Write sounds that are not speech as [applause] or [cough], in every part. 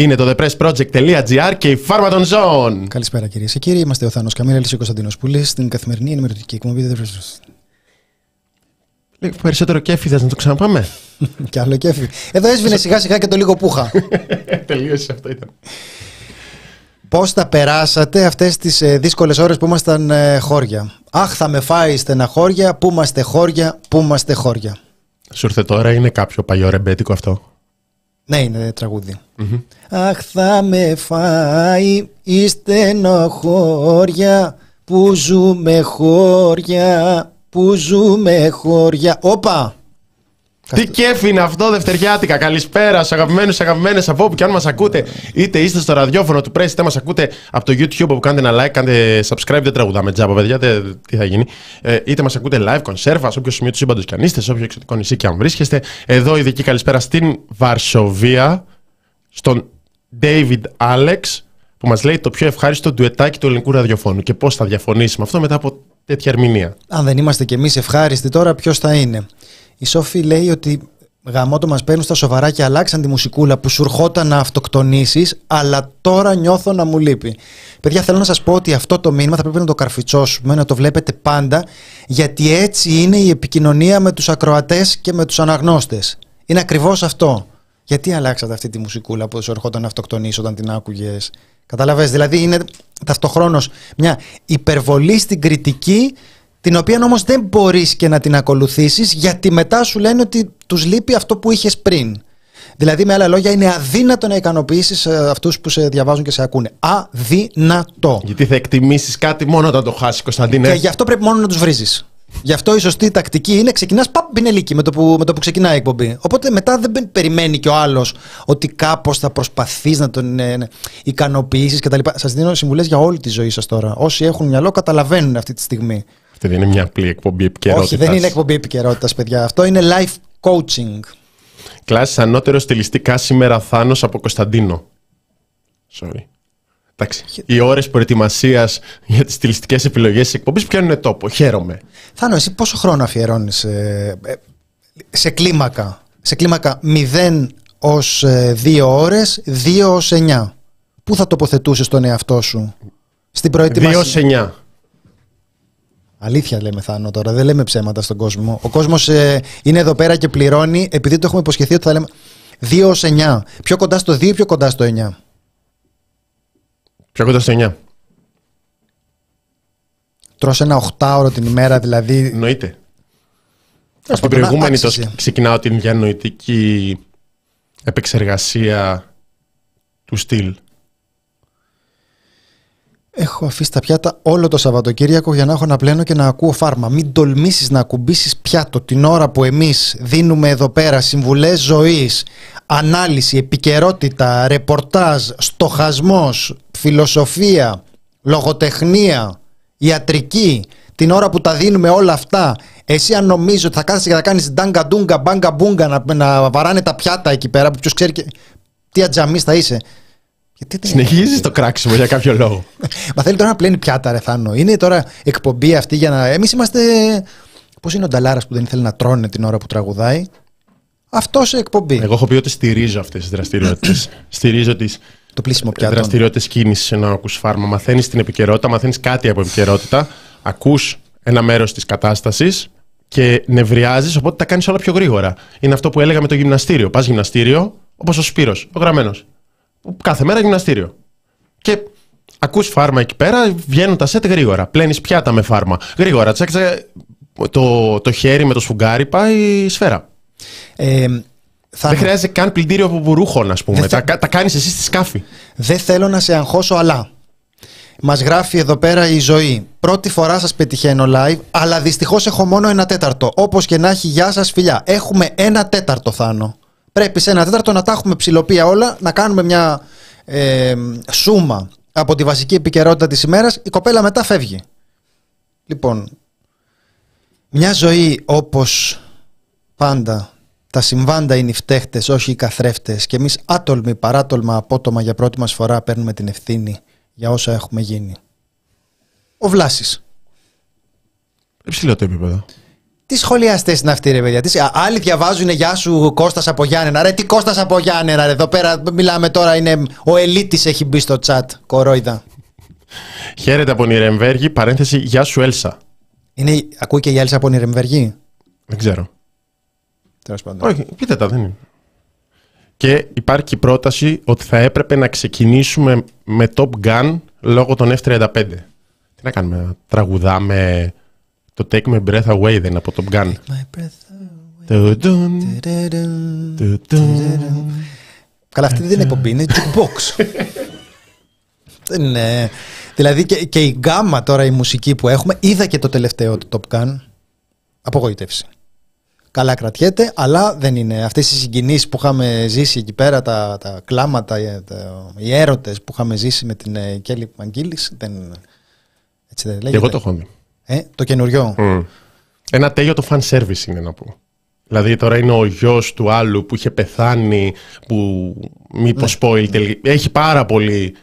Είναι το thepressproject.gr και η Pharma των Ζώων. Καλησπέρα κυρίες και κύριοι. Είμαστε ο Θάνος Καμίλα και ο Κωνσταντίνος Πούλη στην καθημερινή ενημερωτική εκπομπή. The Press. Λίγο περισσότερο κέφι, θες να το ξαναπάμε; Κι άλλο κέφι. Εδώ έσβηνε σιγά σιγά και το λίγο πούχα. [laughs] Τελείωσε αυτό ήταν. Πώς τα περάσατε αυτές τις ε, δύσκολες ώρες που ήμασταν ε, χώρια; Αχ, θα με φάει στεναχώρια. Πού είμαστε χώρια, πού είμαστε χώρια; Σου ήρθε τώρα, είναι κάποιο παλιό ρεμπέτικο αυτό; Ναι, είναι τραγούδι. Αχ, θα με φάει η στενοχώρια που ζούμε χώρια, που ζούμε χώρια. Όπα! Τι κέφι είναι αυτό, Δευτεριάτικα. Καλησπέρα στου αγαπημένους αγαπημένες από όπου και αν μας ακούτε. Είτε είστε στο ραδιόφωνο του Press, είτε μας ακούτε από το YouTube όπου κάνετε ένα like, κάντε subscribe. Δεν τραγουδάμε τζάμπα, παιδιά. δεν- τι θα γίνει. Ε, είτε μας ακούτε live, κονσέρβα, σε όποιο σημείο του σύμπαντος κι αν είστε, σε όποιο εξωτικό νησί και αν βρίσκεστε. Εδώ ειδική καλησπέρα στην Βαρσοβία, στον David Alex, που μας λέει το πιο ευχάριστο ντουετάκι του ελληνικού ραδιοφώνου. Και πώς θα διαφωνήσει με αυτό μετά από τέτοια ερμηνεία. Αν δεν είμαστε κι εμείς ευχάριστοι τώρα, ποιος θα είναι; Η Σόφη λέει ότι γαμότο μας παίρνουν στα σοβαρά και αλλάξαν τη μουσικούλα που σου ερχόταν να αυτοκτονήσεις, αλλά τώρα νιώθω να μου λείπει. Παιδιά, θέλω να σας πω ότι αυτό το μήνυμα θα πρέπει να το καρφιτσώσουμε, να το βλέπετε πάντα, γιατί έτσι είναι η επικοινωνία με τους ακροατές και με τους αναγνώστες. Είναι ακριβώς αυτό. Γιατί αλλάξατε αυτή τη μουσικούλα που σου ερχόταν να αυτοκτονήσεις όταν την άκουγες; Καταλαβες, δηλαδή είναι ταυτοχρόνως μια υπερβολή στην κριτική την οποία όμως δεν μπορείς και να την ακολουθήσεις γιατί μετά σου λένε ότι τους λείπει αυτό που είχες πριν. Δηλαδή με άλλα λόγια είναι αδύνατο να ικανοποιήσεις ε, αυτούς που σε διαβάζουν και σε ακούνε. Αδύνατο. Γιατί θα εκτιμήσεις κάτι μόνο όταν το χάσεις, Κωνσταντίνε. Και γι' αυτό πρέπει μόνο να τους βρίζεις. Γι' αυτό η σωστή τακτική είναι ξεκινάς παπ πινελίκι με το, που, με το που ξεκινάει η εκπομπή. Οπότε μετά δεν πε- περιμένει και ο άλλος ότι κάπως θα προσπαθείς να τον ε, ναι, ικανοποιήσεις κτλ. Σας δίνω συμβουλές για όλη τη ζωή σας τώρα. Όσοι έχουν μυαλό καταλαβαίνουν αυτή τη στιγμή. Αυτή δεν είναι μια απλή εκπομπή επικαιρότητας. Όχι, δεν είναι εκπομπή επικαιρότητας, παιδιά. Αυτό είναι life coaching. Κλάσει ανώτερος στιλιστικά σήμερα Θάνος από Κωνσταντίνο. Sorry. Εντάξει. Οι ώρες προετοιμασίας για τις στιλιστικές επιλογές της εκπομπής πιάνουν τόπο. Χαίρομαι. Θάνος, εσύ πόσο χρόνο αφιερώνεις σε κλίμακα; Σε κλίμακα 0 ως 2 ώρες, 2 ως 9. Πού θα τοποθετούσες τον εαυτό σου; Στην 2 προετοιμασία. σε 9. Αλήθεια λέμε Θάνο τώρα, δεν λέμε ψέματα στον κόσμο. Ο κόσμος ε, είναι εδώ πέρα και πληρώνει επειδή το έχουμε υποσχεθεί ότι θα λέμε 2 ως 9. Πιο κοντά στο 2 ή πιο κοντά στο 9. Πιο κοντά στο 9. Τρως ένα 8 ώρο την ημέρα δηλαδή. Εννοείται. Από την πάντων, προηγούμενη το άξιζε. ξεκινάω την διανοητική επεξεργασία του στυλ. Έχω αφήσει τα πιάτα όλο το Σαββατοκύριακο για να έχω να πλένω και να ακούω φάρμα. Μην τολμήσεις να ακουμπήσεις πιάτο την ώρα που εμείς δίνουμε εδώ πέρα συμβουλές ζωής, ανάλυση, επικαιρότητα, ρεπορτάζ, στοχασμός, φιλοσοφία, λογοτεχνία, ιατρική. Την ώρα που τα δίνουμε όλα αυτά, εσύ αν νομίζω ότι θα κάθεσαι και θα κάνεις ντάγκα ντούγκα, μπάγκα μπούγκα να, να βαράνε τα πιάτα εκεί πέρα που ποιος ξέρει και τι ατζαμής θα είσαι. Γιατί δεν- Συνεχίζεις το κράξιμο για κάποιο λόγο. [laughs] Μα θέλει τώρα να πλένει πιάτα, ρε Θάνο. Είναι τώρα εκπομπή αυτή για να. Εμείς είμαστε. Πώς είναι ο Νταλάρας που δεν ήθελε να τρώνε την ώρα που τραγουδάει; Αυτός σε εκπομπή. Εγώ έχω πει ότι στηρίζω αυτές τις δραστηριότητες. [clears throat] στηρίζω τις Το πλήσιμο πιάτων. δραστηριότητες κίνησης ενώ ακούς φάρμα. Μαθαίνεις την επικαιρότητα, μαθαίνεις κάτι από επικαιρότητα, ακούς ένα μέρος της κατάστασης και νευριάζεις, οπότε τα κάνεις όλα πιο γρήγορα. Είναι αυτό που έλεγα με το γυμναστήριο. Πας γυμναστήριο, όπως ο Σπύρος, ο γραμμένος. Κάθε μέρα γυμναστήριο. Και ακούς φάρμα εκεί πέρα, βγαίνουν τα σετ γρήγορα. Πλένεις πιάτα με φάρμα. Γρήγορα. Τσακ, τσακ, το, το χέρι με το σφουγγάρι πάει σφαίρα. Ε, θα... Δεν χρειάζεται καν πλυντήριο από μπουρούχων, ας πούμε. Δεν θα- Τα, τα κάνεις εσύ στη σκάφη. Δεν θέλω να σε αγχώσω, αλλά. Μας γράφει εδώ πέρα η ζωή. Πρώτη φορά σας πετυχαίνω live, αλλά δυστυχώς έχω μόνο ένα τέταρτο. Όπως και να έχει, γεια σας, φιλιά. Έχουμε ένα τέταρτο, Θάνο. Πρέπει σε ένα τέταρτο να τα έχουμε ψηλοπία όλα, να κάνουμε μια ε, σούμα από τη βασική επικαιρότητα της ημέρας. Η κοπέλα μετά φεύγει. Λοιπόν, μια ζωή όπως πάντα τα συμβάντα είναι οι φταίχτες, όχι οι καθρέφτες και εμείς άτολμοι, παράτολμα, απότομα για πρώτη μας φορά παίρνουμε την ευθύνη για όσα έχουμε γίνει. Ο Βλάσης. Υψηλό το επίπεδο. Τι σχολιαστές είναι αυτοί, ρε παιδιά; Τι... Άλλοι διαβάζουν Γεια σου Κώστας από Γιάννενα. Ρε, τι Κώστας από Γιάννενα, ρε. Εδώ πέρα μιλάμε τώρα. Είναι... Ο Ελίτης έχει μπει στο chat. Κορόιδα. Χαίρετε από Νιρεμβέργη, παρένθεση Γεια σου Έλσα. Είναι... Ακούει και η Έλσα από Νιρεμβέργη; Δεν ξέρω. Τέλος πάντων. Όχι, πείτε τα, δεν είναι. Και υπάρχει και η πρόταση ότι θα έπρεπε να ξεκινήσουμε με Top Gun λόγω των F-35. Τι να κάνουμε, να τραγουδάμε το Take My Breath Away δεν είναι από Top Gun. My breath Τουντουν, away. τουντουν. Καλά, αυτή δεν είναι εκπομπή, είναι jukebox. [laughs] δεν είναι. Δηλαδή και, και η γκάμα τώρα η μουσική που έχουμε, είδα και το τελευταίο του Top Gun. Απογοήτευση. Καλά κρατιέται, αλλά δεν είναι. Αυτές οι συγκινήσεις που είχαμε ζήσει εκεί πέρα, τα, τα κλάματα, ε, τα, οι έρωτες που είχαμε ζήσει με την ε, Κέλλη Μαγκίλης, δεν... Έτσι δεν Και λέγεται. εγώ το έχω δει. Ε, το καινούριο. Μμ. Ένα τέλειο το fan service είναι να πω. Δηλαδή τώρα είναι ο γιος του άλλου που είχε πεθάνει, που μήπως spoil τελικά. Έχει πάρα πολύ...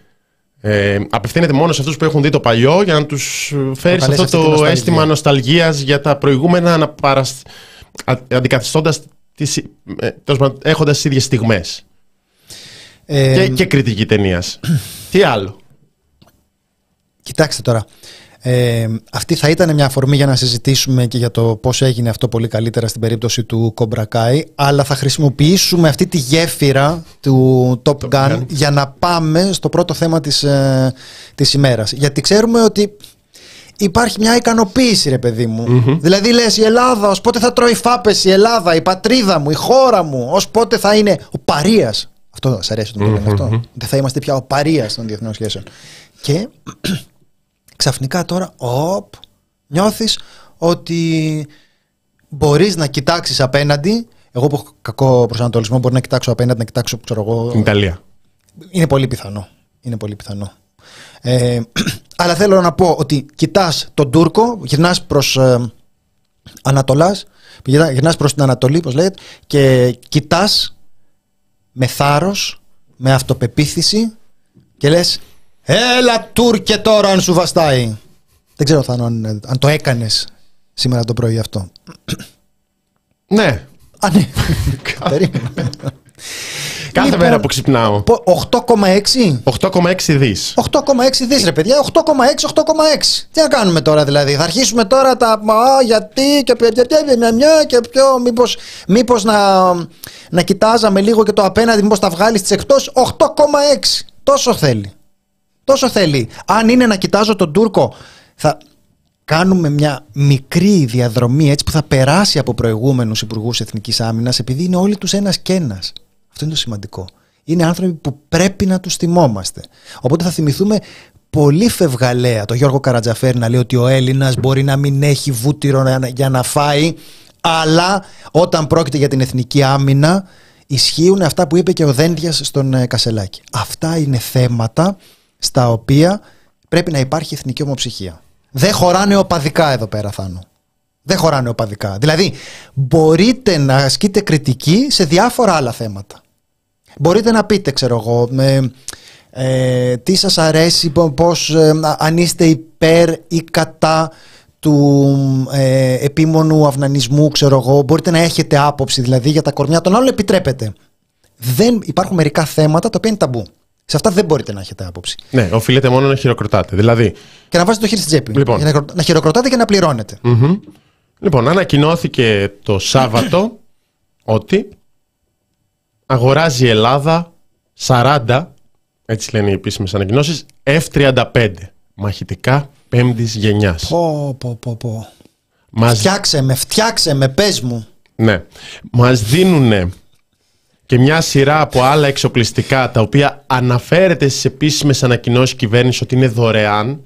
Ε, απευθύνεται μόνο σε αυτούς που έχουν δει το παλιό για να τους φέρει σε Προκαλέσει αυτό αυτή τη το νοσταλγία. αίσθημα νοσταλγίας για τα προηγούμενα να παρασ... α- αντικαθιστώντας τις, ε, τέλος πάντων, έχοντας τις ίδιες στιγμές. Ε, και, και κριτική ταινίας. [clears throat] Τι άλλο; Κοιτάξτε τώρα. Ε, αυτή θα ήταν μια αφορμή για να συζητήσουμε και για το πώς έγινε αυτό πολύ καλύτερα στην περίπτωση του Cobra Kai, αλλά θα χρησιμοποιήσουμε αυτή τη γέφυρα του Top, Gun, Gun. για να πάμε στο πρώτο θέμα της, ε, της ημέρας. Γιατί ξέρουμε ότι υπάρχει μια ικανοποίηση ρε παιδί μου. Δηλαδή λες η Ελλάδα ως πότε θα τρώει φάπες η Ελλάδα, η πατρίδα μου, η χώρα μου, ως πότε θα είναι ο παρείας. Αυτό σας αρέσει το λένε αυτό. Δεν θα είμαστε πια ο παρείας των διεθνών σχέσεων. Και ξαφνικά τώρα, οπ, νιώθεις ότι μπορείς να κοιτάξεις απέναντι. Εγώ που έχω κακό προσανατολισμό μπορεί να κοιτάξω απέναντι, να κοιτάξω, ξέρω εγώ, Την Ιταλία. είναι πολύ πιθανό. Είναι πολύ πιθανό. Ε, [clears throat] αλλά θέλω να πω ότι κοιτάς τον Τούρκο, γυρνάς προς ε, Ανατολάς, γυρνά- γυρνάς προς την Ανατολή, πώς λέγεται, και κοιτάς με θάρρος, με αυτοπεποίθηση και λες «Έλα Τούρκε τώρα αν σου βαστάει». Δεν ξέρω θα, αν, αν το έκανες σήμερα το πρωί αυτό. Ναι. Α, ναι. [laughs] Περίμενα. Κάθε Λοιπόν, μέρα που ξυπνάω. Πο- 8,6. 8,6 δις. 8,6 δις ρε παιδιά, 8,6, 8,6. Τι να κάνουμε τώρα δηλαδή, θα αρχίσουμε τώρα τα «Α, γιατί και πια- πια- πια- μια- μια και πιο μήπως, μήπως να, να κοιτάζαμε λίγο και το απέναντι, μήπως τα βγάλεις τις εκτός, 8,6. Τόσο θέλει. Τόσο θέλει. Αν είναι να κοιτάζω τον Τούρκο, θα κάνουμε μια μικρή διαδρομή έτσι που θα περάσει από προηγούμενους υπουργούς Εθνικής Άμυνας επειδή είναι όλοι τους ένας και ένας. Αυτό είναι το σημαντικό. Είναι άνθρωποι που πρέπει να τους θυμόμαστε. Οπότε θα θυμηθούμε πολύ φευγαλέα το Γιώργο Καρατζαφέρη να λέει ότι ο Έλληνας μπορεί να μην έχει βούτυρο να- για να φάει αλλά όταν πρόκειται για την εθνική άμυνα ισχύουν αυτά που είπε και ο Δένδιας στον ε, Κασελάκη. Αυτά είναι θέματα στα οποία πρέπει να υπάρχει εθνική ομοψυχία. Δεν χωράνε οπαδικά εδώ πέρα, Θάνο. Δεν χωράνε οπαδικά. Δηλαδή, μπορείτε να ασκείτε κριτική σε διάφορα άλλα θέματα. Μπορείτε να πείτε, ξέρω εγώ, με, ε, τι σας αρέσει, πο- πώς, ε, αν είστε υπέρ ή κατά του ε, επίμονου αυνανισμού, ξέρω εγώ. Μπορείτε να έχετε άποψη, δηλαδή, για τα κορμιά των άλλων, επιτρέπετε. Δεν υπάρχουν μερικά θέματα τα οποία είναι ταμπού. Σε αυτά δεν μπορείτε να έχετε άποψη. Ναι, οφείλεται μόνο να χειροκροτάτε. Δηλαδή, Και να βάζετε το χέρι στην τσέπη. Λοιπόν. Για να, χειρο- να χειροκροτάτε και να πληρώνετε. μμμ. λοιπόν, ανακοινώθηκε το Σάββατο [coughs] ότι αγοράζει η Ελλάδα 40, έτσι λένε οι επίσημες ανακοινώσεις, F-35 μαχητικά πέμπτης γενιάς. Πω, πω, πω, πω. Μας Φτιάξε με, φτιάξε με, πες μου. Ναι. Μας δίνουν και μια σειρά από άλλα εξοπλιστικά τα οποία αναφέρεται στις επίσημες ανακοινώσεις κυβέρνησης ότι είναι δωρεάν.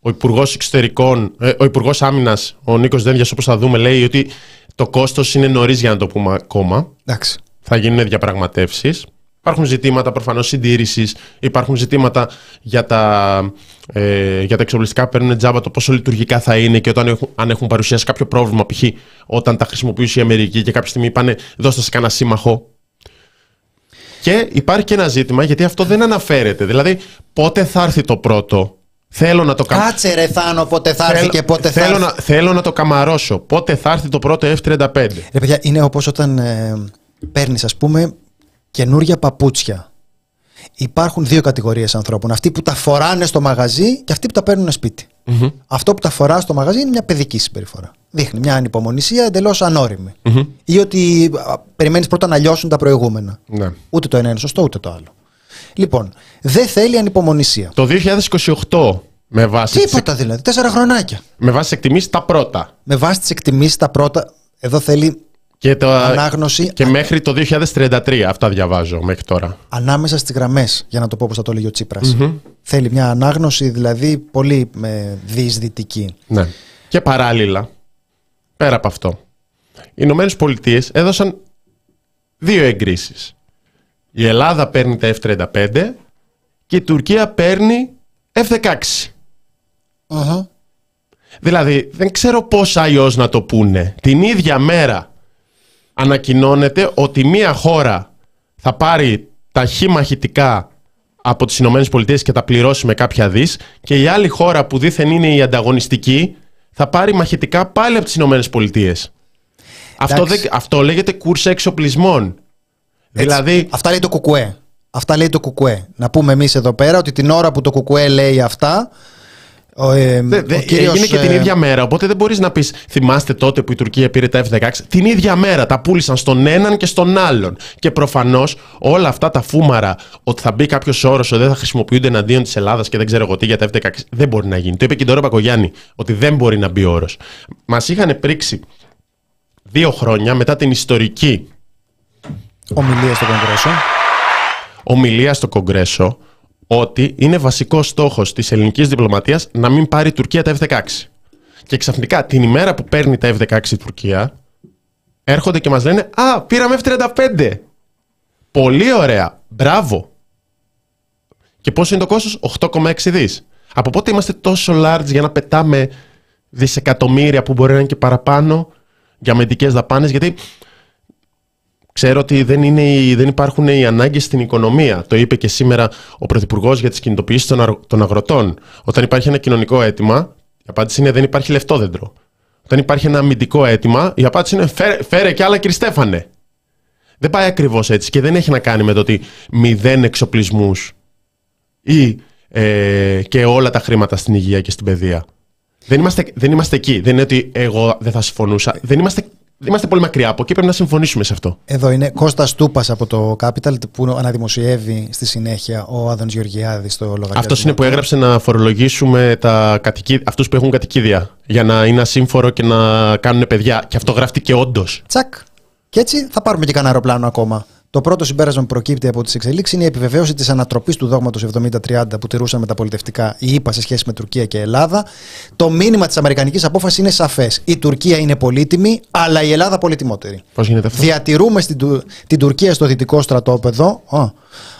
Ο Υπουργός Εξωτερικών, ε, ο Υπουργός Άμυνας, ο Νίκος Δένδιας, όπως θα δούμε, λέει ότι το κόστος είναι νωρίς για να το πούμε ακόμα. Εντάξει. Θα γίνουν διαπραγματεύσεις. Υπάρχουν ζητήματα προφανώς συντήρησης, υπάρχουν ζητήματα για τα, ε, για τα εξοπλιστικά που παίρνουν τζάμπα, το πόσο λειτουργικά θα είναι και όταν έχουν, αν έχουν παρουσιάσει κάποιο πρόβλημα, π.χ. όταν τα χρησιμοποιούσε η Αμερική και κάποια στιγμή είπανε δώστε σε κανένα σύμμαχο. Και υπάρχει και ένα ζήτημα γιατί αυτό δεν αναφέρεται. Δηλαδή, πότε θα έρθει το πρώτο; Θέλω να το κα... Κάτσε ρε Θάνο πότε θα έρθει θέλω, και πότε θα θέλω έρθει. να, θέλω να το καμαρώσω. Πότε θα έρθει το πρώτο F-35; Ρε παιδιά, είναι όπως όταν ε, παίρνεις ας πούμε καινούρια παπούτσια. Υπάρχουν δύο κατηγορίες ανθρώπων. Αυτοί που τα φοράνε στο μαγαζί και αυτοί που τα παίρνουν σπίτι. Αυτό που τα φορά στο μαγαζί είναι μια παιδική συμπεριφορά. Δείχνει μια ανυπομονησία εντελώς ανώριμη. Ή ότι α, περιμένεις πρώτα να λιώσουν τα προηγούμενα. Ναι. Ούτε το ένα είναι σωστό, ούτε το άλλο. Λοιπόν, δεν θέλει ανυπομονησία. Το 2028 με βάση, τις, Τίποτα δηλαδή. Τέσσερα χρονάκια. με βάση τις εκτιμήσεις τα πρώτα. Με βάση τις εκτιμήσεις τα πρώτα. Εδώ θέλει Και, το, ανάγνωση και μέχρι το 2033 αυτά διαβάζω μέχρι τώρα. ανάμεσα στις γραμμές, για να το πω όπως θα το έλεγε ο τσιπρας Θέλει μια ανάγνωση δηλαδή πολύ ε, διεισδυτική. Ναι. Και παράλληλα, πέρα από αυτό, οι Ηνωμένες Πολιτείες έδωσαν δύο εγκρίσεις. Η Ελλάδα παίρνει τα F-35 και η Τουρκία παίρνει F-16. Δηλαδή, δεν ξέρω πώς αλλιώς να το πούνε. Την ίδια μέρα ανακοινώνεται ότι μία χώρα θα πάρει τα χ μαχητικά από τις Ηνωμένες Πολιτείες και τα πληρώσει με κάποια δις και η άλλη χώρα που δήθεν είναι η ανταγωνιστική θα πάρει μαχητικά πάλι από τις Ηνωμένες Πολιτείες. Αυτό, Εντάξει. δεν, αυτό λέγεται κούρσα εξοπλισμών. Έτσι. Δηλαδή, Αυτά λέει το κουκουέ. Αυτά λέει το κουκουέ. Να πούμε εμείς εδώ πέρα ότι την ώρα που το κουκουέ λέει αυτά. Ο, ε, Δε, δε, ο κύριος, έγινε και την ε, ίδια μέρα. Οπότε δεν μπορείς να πεις, θυμάστε τότε που η Τουρκία πήρε τα F-16. Την ίδια μέρα τα πούλησαν στον έναν και στον άλλον. Και προφανώς όλα αυτά τα φούμαρα ότι θα μπει κάποιος όρος ότι δεν θα χρησιμοποιούνται εναντίον της Ελλάδας και δεν ξέρω εγώ τι για τα F-16 δεν μπορεί να γίνει. Το είπε και τώρα Πακογιάννη ότι δεν μπορεί να μπει όρος. Μας είχαν πρίξει δύο χρόνια μετά την ιστορική Ομιλία στο Κογκρέσο. ομιλία στο Κογκρέσο ότι είναι βασικός στόχος της ελληνικής διπλωματίας να μην πάρει η Τουρκία τα F-16. Και ξαφνικά την ημέρα που παίρνει τα F-16 η Τουρκία, έρχονται και μας λένε Α, πήραμε F-35. Πολύ ωραία. Μπράβο. Και πόσο είναι το κόστος; 8,6 δις. Από πότε είμαστε τόσο large για να πετάμε δισεκατομμύρια που μπορεί να είναι και παραπάνω για αμυντικές δαπάνες, γιατί Ξέρω ότι δεν, είναι, οι- δεν υπάρχουν οι ανάγκες στην οικονομία. Το είπε και σήμερα ο Πρωθυπουργός για τις κινητοποιήσεις των, αρο- των αγροτών. Όταν υπάρχει ένα κοινωνικό αίτημα, η απάντηση είναι δεν υπάρχει λεφτόδεντρο. Όταν υπάρχει ένα αμυντικό αίτημα, η απάντηση είναι φέρε, φέρε και άλλα, κύριε Στέφανε. Δεν πάει ακριβώς έτσι και δεν έχει να κάνει με το ότι μηδέν εξοπλισμούς ή ε, και όλα τα χρήματα στην υγεία και στην παιδεία. Δεν είμαστε, δεν είμαστε εκεί. Δεν είναι ότι εγώ δεν θα συμφωνούσα. Δεν είμαστε, δεν είμαστε πολύ μακριά από εκεί. Πρέπει να συμφωνήσουμε σε αυτό. Εδώ είναι Κώστας Τούπας από το Capital που αναδημοσιεύει στη συνέχεια ο Άδωνης Γεωργιάδης στο λογαριασμό. Αυτός είναι που έγραψε να φορολογήσουμε τα κατοικί... αυτούς που έχουν κατοικίδια. Για να είναι ασύμφορο και να κάνουν παιδιά. Και αυτό γράφτηκε όντως. Τσακ. Και έτσι θα πάρουμε και κανένα αεροπλάνο ακόμα. Το πρώτο συμπέρασμα που προκύπτει από τις εξελίξεις είναι η επιβεβαίωση της ανατροπής του δόγματος 70-30 που τηρούσαν μεταπολιτευτικά η ΗΠΑ σε σχέση με Τουρκία και Ελλάδα. Το μήνυμα της Αμερικανικής απόφασης είναι σαφές. Η Τουρκία είναι πολύτιμη, αλλά η Ελλάδα πολυτιμότερη. Πώς γίνεται αυτό; Διατηρούμε στην, Του- την Τουρκία στο δυτικό στρατόπεδο, α,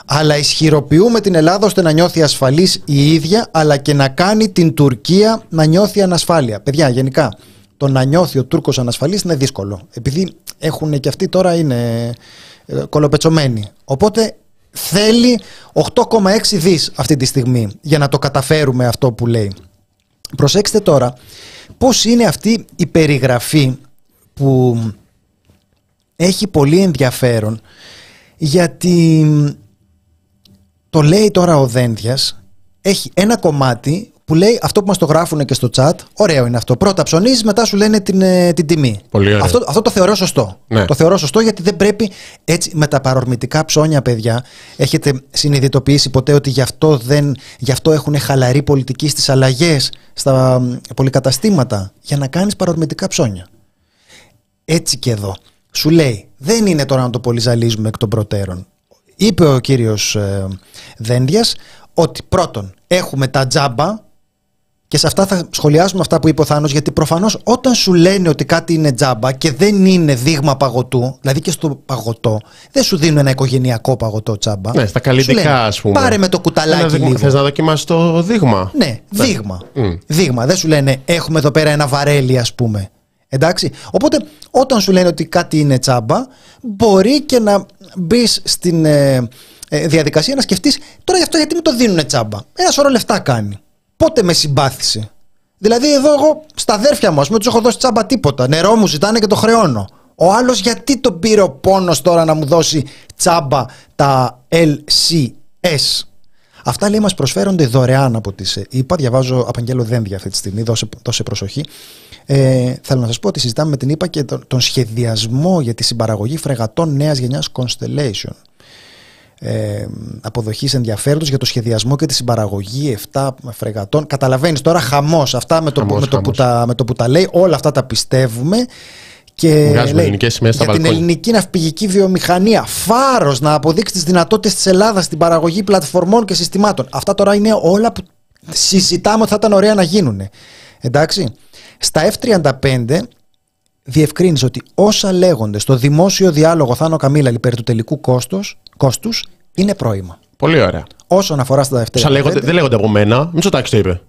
αλλά ισχυροποιούμε την Ελλάδα ώστε να νιώθει ασφαλής η ίδια, αλλά και να κάνει την Τουρκία να νιώθει ανασφάλεια. Παιδιά, γενικά, το να νιώθει ο Τούρκος ανασφαλής είναι δύσκολο. Επειδή έχουν και αυτοί τώρα είναι ε, κολοπετσωμένοι. Οπότε θέλει 8,6 δις αυτή τη στιγμή για να το καταφέρουμε αυτό που λέει. Προσέξτε τώρα πώς είναι αυτή η περιγραφή που έχει πολύ ενδιαφέρον γιατί το λέει τώρα ο Δένδιας έχει ένα κομμάτι που λέει αυτό που μας το γράφουν και στο chat ωραίο είναι αυτό πρώτα ψωνίζεις μετά σου λένε την, ε, την τιμή Πολύ ωραίο. αυτό, αυτό το θεωρώ σωστό Ναι. το θεωρώ σωστό γιατί δεν πρέπει έτσι με τα παρορμητικά ψώνια παιδιά έχετε συνειδητοποιήσει ποτέ ότι γι' αυτό, δεν, γι αυτό έχουν χαλαρή πολιτική στις αλλαγές στα μ, πολυκαταστήματα για να κάνεις παρορμητικά ψώνια έτσι και εδώ. Σου λέει, δεν είναι τώρα να το πολυζαλίζουμε εκ των προτέρων. Είπε ο κύριος ε, Δένδιας ότι πρώτον έχουμε τα τζάμπα και σε αυτά θα σχολιάσουμε αυτά που είπε ο Θάνος γιατί προφανώς όταν σου λένε ότι κάτι είναι τζάμπα και δεν είναι δείγμα παγωτού, δηλαδή και στο παγωτό, δεν σου δίνουν ένα οικογενειακό παγωτό τζάμπα. Ναι, στα Σου καλλιτικά, λένε, ας πούμε. Πάρε με το κουταλάκι λίγο. Θες να δοκιμάσεις το δείγμα; Ναι, δείγμα. Μμ. Δείγμα. Δεν σου λένε έχουμε εδώ πέρα ένα βαρέλι, ας πούμε. Εντάξει. Οπότε, όταν σου λένε ότι κάτι είναι τσάμπα, μπορεί και να μπεις στην ε, ε, διαδικασία να σκεφτείς τώρα γι' αυτό γιατί μου το δίνουν τσάμπα. Ένα σωρό λεφτά κάνει. Πότε με συμπάθησε; Δηλαδή, εδώ εγώ στα αδέρφια μου, ας πούμε, τους έχω δώσει τσάμπα τίποτα. Νερό μου ζητάνε και το χρεώνω. Ο άλλος γιατί τον πήρε ο πόνος τώρα να μου δώσει τσάμπα τα LCS. Αυτά λέει μας προσφέρονται δωρεάν από τις ΕΠΑ. Διαβάζω Απαγγέλο Δένδια αυτή τη στιγμή, δώσε, δώσε προσοχή. Ε, θέλω να σας πω ότι συζητάμε με την ΕΠΑ και τον, τον σχεδιασμό για τη συμπαραγωγή φρεγατών νέας γενιάς Constellation. Ε, αποδοχής ενδιαφέροντος για το σχεδιασμό και τη συμπαραγωγή 7 φρεγατών. Καταλαβαίνεις τώρα χαμός. Αυτά με το, Χαμός, με, το που χαμός. τα, με το που τα λέει, όλα αυτά τα πιστεύουμε. Και Βγάζουμε λέει, ελληνικές σημαίες στα για την μπαλκόνια. ελληνική ναυπηγική βιομηχανία. Φάρος να αποδείξει τις δυνατότητες της Ελλάδας στην παραγωγή πλατφορμών και συστημάτων. Αυτά τώρα είναι όλα που συζητάμε ότι θα ήταν ωραία να γίνουν. Εντάξει. Στα F35 διευκρίνησε ότι όσα λέγονται στο δημόσιο διάλογο Θάνο Καμίλα υπέρ του τελικού κόστος, κόστους είναι πρόημα. Πολύ ωραία. Όσον αφορά στα F35. Όσα λέγονται, δεν λέγονται από μένα. Μητσοτάκη το είπε.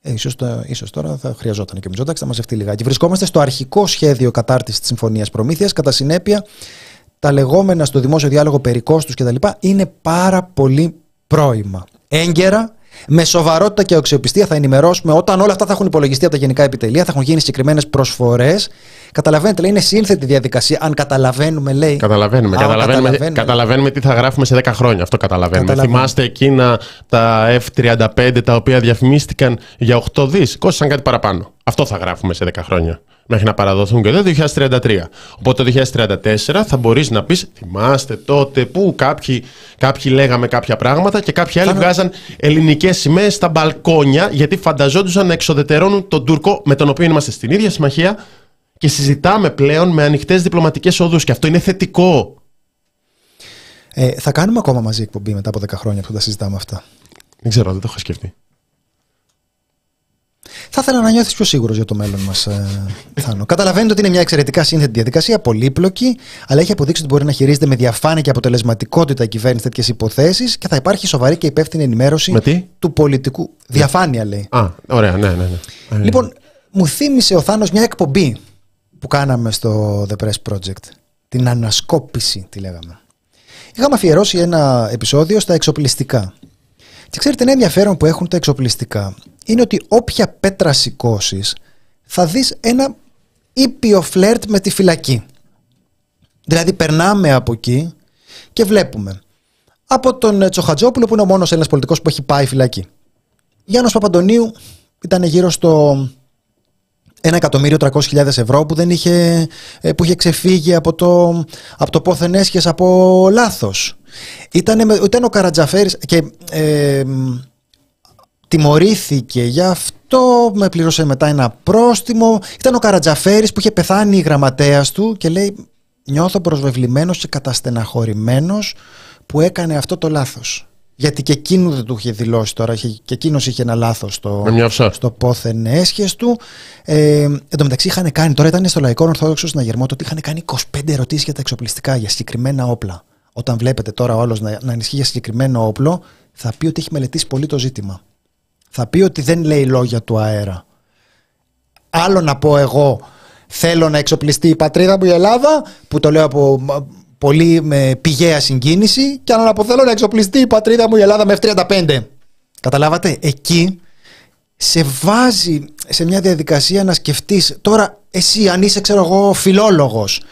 Ε, ίσως, το- ίσως τώρα θα χρειαζόταν και ο Μητσοτάκης θα μαζευτεί λιγάκι. Βρισκόμαστε στο αρχικό σχέδιο κατάρτισης της Συμφωνίας Προμήθειας. Κατά συνέπεια, τα λεγόμενα στο δημόσιο διάλογο περί κόστους κτλ. είναι πάρα πολύ πρόημα. Έγκαιρα, με σοβαρότητα και αξιοπιστία θα ενημερώσουμε όταν όλα αυτά θα έχουν υπολογιστεί από τα γενικά επιτελεία, θα έχουν γίνει συγκεκριμένες προσφορές. Καταλαβαίνετε, λέει, είναι σύνθετη διαδικασία. Αν καταλαβαίνουμε, λέει. Καταλαβαίνουμε. Α, Καταλαβαίνουμε, καταλαβαίνουμε. καταλαβαίνουμε τι θα γράφουμε σε 10 χρόνια. Αυτό καταλαβαίνουμε. Καταλαβαίνουμε. Θυμάστε εκείνα τα F35 τα οποία διαφημίστηκαν για 8 δις. Κόστησαν κάτι παραπάνω. Αυτό θα γράφουμε σε 10 χρόνια. Μέχρι να παραδοθούν και εδώ 2033. Οπότε το 2034 θα μπορείς να πεις: Θυμάστε τότε που κάποιοι, κάποιοι λέγαμε κάποια πράγματα και κάποιοι άλλοι Θα- βγάζαν ελληνικές σημαίες στα μπαλκόνια γιατί φανταζόντουσαν να εξοδετερώνουν τον Τούρκο με τον οποίο είμαστε στην ίδια συμμαχία και συζητάμε πλέον με ανοιχτές διπλωματικές οδούς. Και αυτό είναι θετικό. Ε, θα κάνουμε ακόμα μαζί εκπομπή μετά από 10 χρόνια που θα τα συζητάμε αυτά. Δεν ξέρω, δεν το έχω σκεφτεί. Θα ήθελα να νιώθεις πιο σίγουρος για το μέλλον μας, ε, Θάνο. Καταλαβαίνετε ότι είναι μια εξαιρετικά σύνθετη διαδικασία, πολύπλοκη, αλλά έχει αποδείξει ότι μπορεί να χειρίζεται με διαφάνεια και αποτελεσματικότητα η κυβέρνηση τέτοιες υποθέσεις και θα υπάρχει σοβαρή και υπεύθυνη ενημέρωση Με τι; του πολιτικού. Διαφάνεια, λέει. Α, ωραία, ναι, ναι. ναι. Ε, Λοιπόν, μου θύμισε ο Θάνος μια εκπομπή που κάναμε στο The Press Project. Την ανασκόπηση, τη λέγαμε. Είχαμε αφιερώσει ένα επεισόδιο στα εξοπλιστικά. Και ξέρετε, ένα ενδιαφέρον που έχουν τα εξοπλιστικά είναι ότι όποια πέτρα σηκώσεις, θα δεις ένα ήπιο φλερτ με τη φυλακή. Δηλαδή, περνάμε από εκεί και βλέπουμε από τον ε, Τσοχατζόπουλο, που είναι ο μόνος Έλληνας πολιτικός που έχει πάει φυλακή. Γιάννος Παπαντονίου ήταν γύρω στο 1.300.000 ευρώ που, δεν είχε, ε, που είχε ξεφύγει από το, από το πόθεν έσχες από λάθος. Ήταν, ήταν ο Καρατζαφέρης και ε, μ, τιμωρήθηκε γι' αυτό, με πλήρωσε μετά ένα πρόστιμο. Ήταν ο Καρατζαφέρης που είχε πεθάνει η γραμματέας του και λέει νιώθω προσβεβλημένος και καταστεναχωρημένος που έκανε αυτό το λάθος. Γιατί και εκείνου δεν του είχε δηλώσει τώρα, είχε- και εκείνος είχε ένα λάθος στο, Με μια offshore. στο πόθεν έσχες του. Ε, εν τω μεταξύ είχαν κάνει, τώρα ήταν στο Λαϊκό Ορθόδοξο Συναγερμό, ότι είχαν κάνει 25 ερωτήσεις για τα εξοπλιστικά, για συγκεκριμένα όπλα. Όταν βλέπετε τώρα ο άλλος να, να ενισχύει για συγκεκριμένο όπλο, θα πει ότι έχει μελετήσει πολύ το ζήτημα. Θα πει ότι δεν λέει λόγια του αέρα. Άλλο να πω εγώ θέλω να εξοπλιστεί η πατρίδα μου η Ελλάδα, που το λέω από μ, πολύ με πηγαία συγκίνηση, και άλλο να πω θέλω να εξοπλιστεί η πατρίδα μου η Ελλάδα με F35. Καταλάβατε, εκεί σε βάζει σε μια διαδικασία να σκεφτείς τώρα εσύ αν είσαι ξέρω εγώ φιλόλογος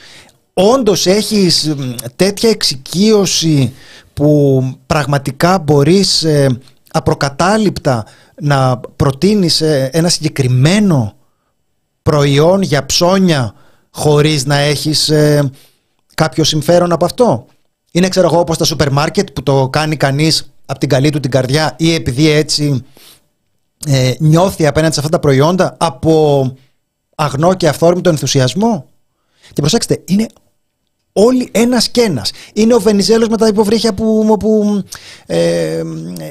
όντως έχεις μ, τέτοια εξοικείωση που πραγματικά μπορείς ε, απροκατάληπτα να προτείνεις ε, ένα συγκεκριμένο προϊόν για ψώνια χωρίς να έχεις ε, κάποιο συμφέρον από αυτό. Είναι ξέρω εγώ όπως τα σούπερ μάρκετ που το κάνει κανείς από την καλή του την καρδιά ή επειδή έτσι ε, νιώθει απέναντι σε αυτά τα προϊόντα από αγνό και αυθόρμητο ενθουσιασμό. Και προσέξτε, είναι όλοι ένας και ένας. Είναι ο Βενιζέλος με τα υποβρύχια που, που ε,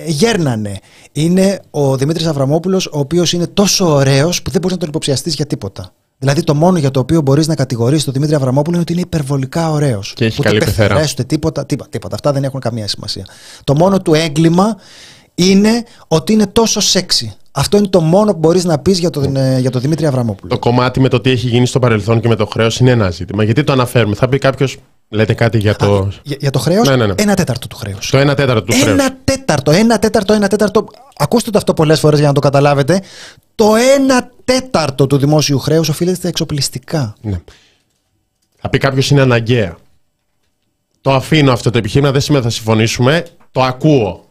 γέρνανε. Είναι ο Δημήτρης Αβραμόπουλος, ο οποίος είναι τόσο ωραίος που δεν μπορείς να τον υποψιαστείς για τίποτα. Δηλαδή το μόνο για το οποίο μπορείς να κατηγορήσεις τον Δημήτρη Αβραμόπουλο είναι ότι είναι υπερβολικά ωραίος. Και έχει Ούτε καλή πεθερά. πεθερές, ούτε τίποτα, τίποτα, τίποτα. Αυτά δεν έχουν καμία σημασία. Το μόνο του έγκλημα είναι ότι είναι τόσο σεξι. Αυτό είναι το μόνο που μπορείς να πεις για, τον, ε, για τον Δημήτρη Αβραμόπουλο. Το κομμάτι με το τι έχει γίνει στο παρελθόν και με το χρέος είναι ένα ζήτημα. Γιατί το αναφέρουμε; Θα πει κάποιος, λέτε κάτι για το. Α, για, για το χρέος, Ναι, ναι, ναι. ένα τέταρτο του χρέους. Το ένα τέταρτο του χρέους. Ένα τέταρτο, ένα τέταρτο, ένα τέταρτο. Ακούστε το αυτό πολλές φορές για να το καταλάβετε. Το ένα τέταρτο του δημόσιου χρέους οφείλεται στα εξοπλιστικά. Ναι. Θα πει κάποιος είναι αναγκαία. Το αφήνω αυτό το επιχείρημα, δεν σημαίνει ότι θα συμφωνήσουμε. Το ακούω.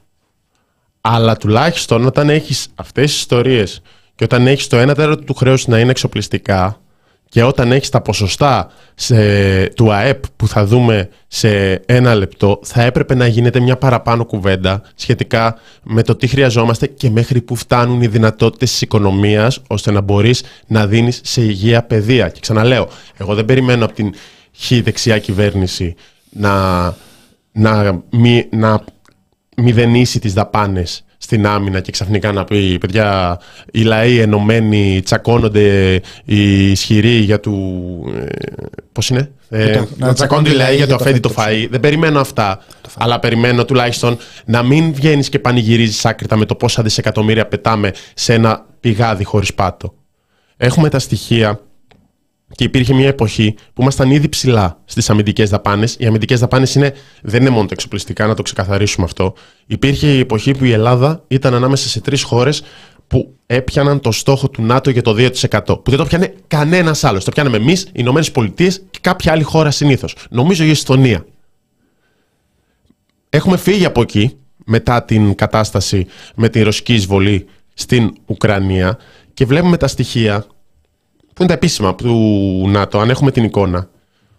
Αλλά τουλάχιστον όταν έχεις αυτές τις ιστορίες και όταν έχεις το 1 τέταρτο του χρέους να είναι εξοπλιστικά και όταν έχεις τα ποσοστά σε, του ΑΕΠ που θα δούμε σε ένα λεπτό, θα έπρεπε να γίνεται μια παραπάνω κουβέντα σχετικά με το τι χρειαζόμαστε και μέχρι που φτάνουν οι δυνατότητες της οικονομίας ώστε να μπορείς να δίνεις σε υγεία παιδεία. Και ξαναλέω, εγώ δεν περιμένω από την χ δεξιά κυβέρνηση να, να, μη, να μηδενίσει τις δαπάνες στην άμυνα και ξαφνικά να πει παιδιά οι λαοί ενωμένοι τσακώνονται οι ισχυροί για του... Ε, πώς είναι; Ε, το- να τσακώνονται οι λαοί για το αφέντη το φαΐ. Δεν περιμένω αυτά. Αλλά περιμένω τουλάχιστον να μην βγαίνεις και πανηγυρίζεις άκρητα με το πόσα δισεκατομμύρια πετάμε σε ένα πηγάδι χωρίς πάτο. Έχουμε τα στοιχεία και υπήρχε μια εποχή που ήμασταν ήδη ψηλά στις αμυντικές δαπάνες. Οι αμυντικές δαπάνες δεν είναι μόνο τα εξοπλιστικά, να το ξεκαθαρίσουμε αυτό. Υπήρχε η εποχή που η Ελλάδα ήταν ανάμεσα σε τρεις χώρες που έπιαναν το στόχο του ΝΑΤΟ για το 2%. Που δεν το πιάνε κανένας άλλος. Το πιάνουμε εμείς, οι Ηνωμένες Πολιτείες και κάποια άλλη χώρα συνήθως. Νομίζω η Εσθονία. Έχουμε φύγει από εκεί μετά την κατάσταση με την ρωσική εισβολή στην Ουκρανία και βλέπουμε τα στοιχεία που είναι τα επίσημα του ΝΑΤΟ, αν έχουμε την εικόνα,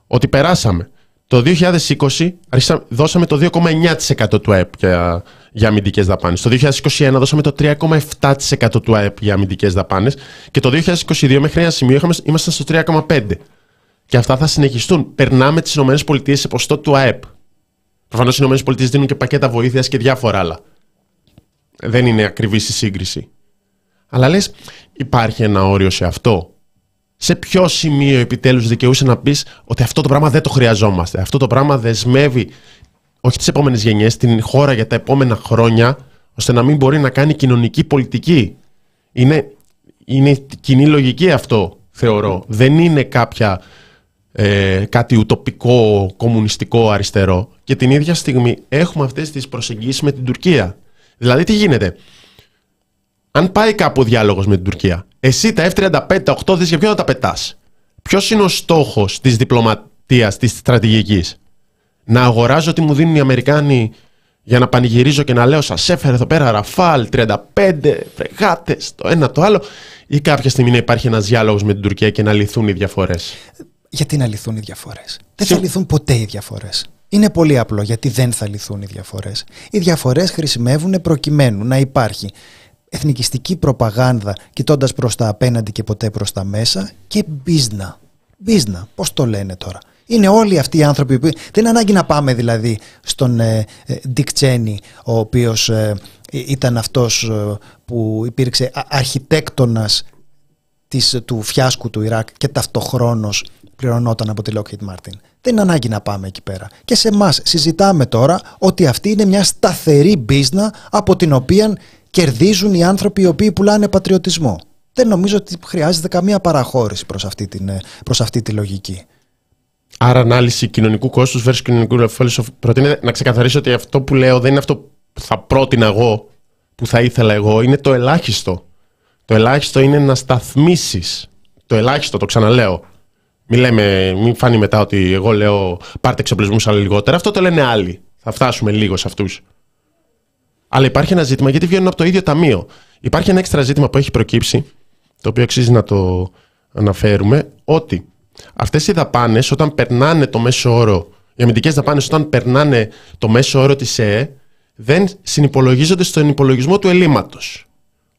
ότι περάσαμε. Το 2020 αρχίσαμε, δώσαμε το 2,9% του ΑΕΠ για, για αμυντικές δαπάνες. Το 2021 δώσαμε το 3,7% του ΑΕΠ για αμυντικές δαπάνες και το 2022 μέχρι ένα σημείο είχαμε, ήμασταν στο 3,5%. Και αυτά θα συνεχιστούν. Περνάμε τις ΗΠΑ σε ποστό του ΑΕΠ. Προφανώς οι ΗΠΑ δίνουν και πακέτα βοήθειας και διάφορα άλλα. Δεν είναι ακριβή η σύγκριση. Αλλά λες, υπάρχει ένα όριο σε αυτό σε ποιο σημείο επιτέλους δικαιούσε να πεις ότι αυτό το πράγμα δεν το χρειαζόμαστε. Αυτό το πράγμα δεσμεύει όχι τις επόμενες γενιές, την χώρα για τα επόμενα χρόνια, ώστε να μην μπορεί να κάνει κοινωνική πολιτική. Είναι, είναι κοινή λογική αυτό, θεωρώ. Δεν είναι κάποια, ε, κάτι ουτοπικό, κομμουνιστικό, αριστερό. Και την ίδια στιγμή έχουμε αυτές τις προσεγγίσεις με την Τουρκία. Δηλαδή τι γίνεται; Αν πάει κάπου ο διάλογος με την Τουρκία, εσύ τα F-35, τα 8 δις για ποιο θα τα πετάς; Ποιος είναι ο στόχος της διπλωματίας, της στρατηγικής; Να αγοράζω τι μου δίνουν οι Αμερικάνοι για να πανηγυρίζω και να λέω σας έφερε εδώ πέρα Ραφάλ, 35, φρεγάτες, το ένα το άλλο ή κάποια στιγμή να υπάρχει ένας διάλογος με την Τουρκία και να λυθούν οι διαφορές; Γιατί να λυθούν οι διαφορές; Δεν Συ- θα λυθούν ποτέ οι διαφορές. Είναι πολύ απλό γιατί δεν θα λυθούν οι διαφορές. Οι διαφορές χρησιμεύουν προκειμένου να υπάρχει εθνικιστική προπαγάνδα κοιτώντας προς τα απέναντι και ποτέ προς τα μέσα και μπίζνα. Μπίζνα, πώς το λένε τώρα. Είναι όλοι αυτοί οι άνθρωποι που. Δεν είναι ανάγκη να πάμε δηλαδή στον ε, ε, Dick Cheney, ο οποίος ε, ήταν αυτός ε, που υπήρξε α- αρχιτέκτονας της, του φιάσκου του Ιράκ και ταυτοχρόνως πληρωνόταν από τη Lockheed Martin. Δεν είναι ανάγκη να πάμε εκεί πέρα. Και σε εμάς συζητάμε τώρα ότι αυτή είναι μια σταθερή μπίζνα από την οποία κερδίζουν οι άνθρωποι οι οποίοι πουλάνε πατριωτισμό. Δεν νομίζω ότι χρειάζεται καμία παραχώρηση προς αυτή, την, ε, προς αυτή τη λογική. Άρα, ανάλυση κοινωνικού κόστους versus κοινωνικού ωφέλου. Προτείνεται να ξεκαθαρίσω ότι αυτό που λέω δεν είναι αυτό που θα πρότεινα εγώ, που θα ήθελα εγώ, είναι το ελάχιστο. Το ελάχιστο είναι να σταθμίσεις. Το ελάχιστο, το ξαναλέω. Μην, λέμε, μην φάνει μετά ότι εγώ λέω πάρτε εξοπλισμούς αλλά λιγότερα. Αυτό το λένε άλλοι. Θα φτάσουμε λίγο σε αυτούς. Αλλά υπάρχει ένα ζήτημα γιατί βγαίνουν από το ίδιο ταμείο. Υπάρχει ένα έξτρα ζήτημα που έχει προκύψει, το οποίο αξίζει να το αναφέρουμε, ότι αυτές οι δαπάνες όταν περνάνε το μέσο όρο, οι αμυντικές δαπάνες όταν περνάνε το μέσο όρο της ΕΕ, δεν συνυπολογίζονται στον υπολογισμό του ελλείμματος.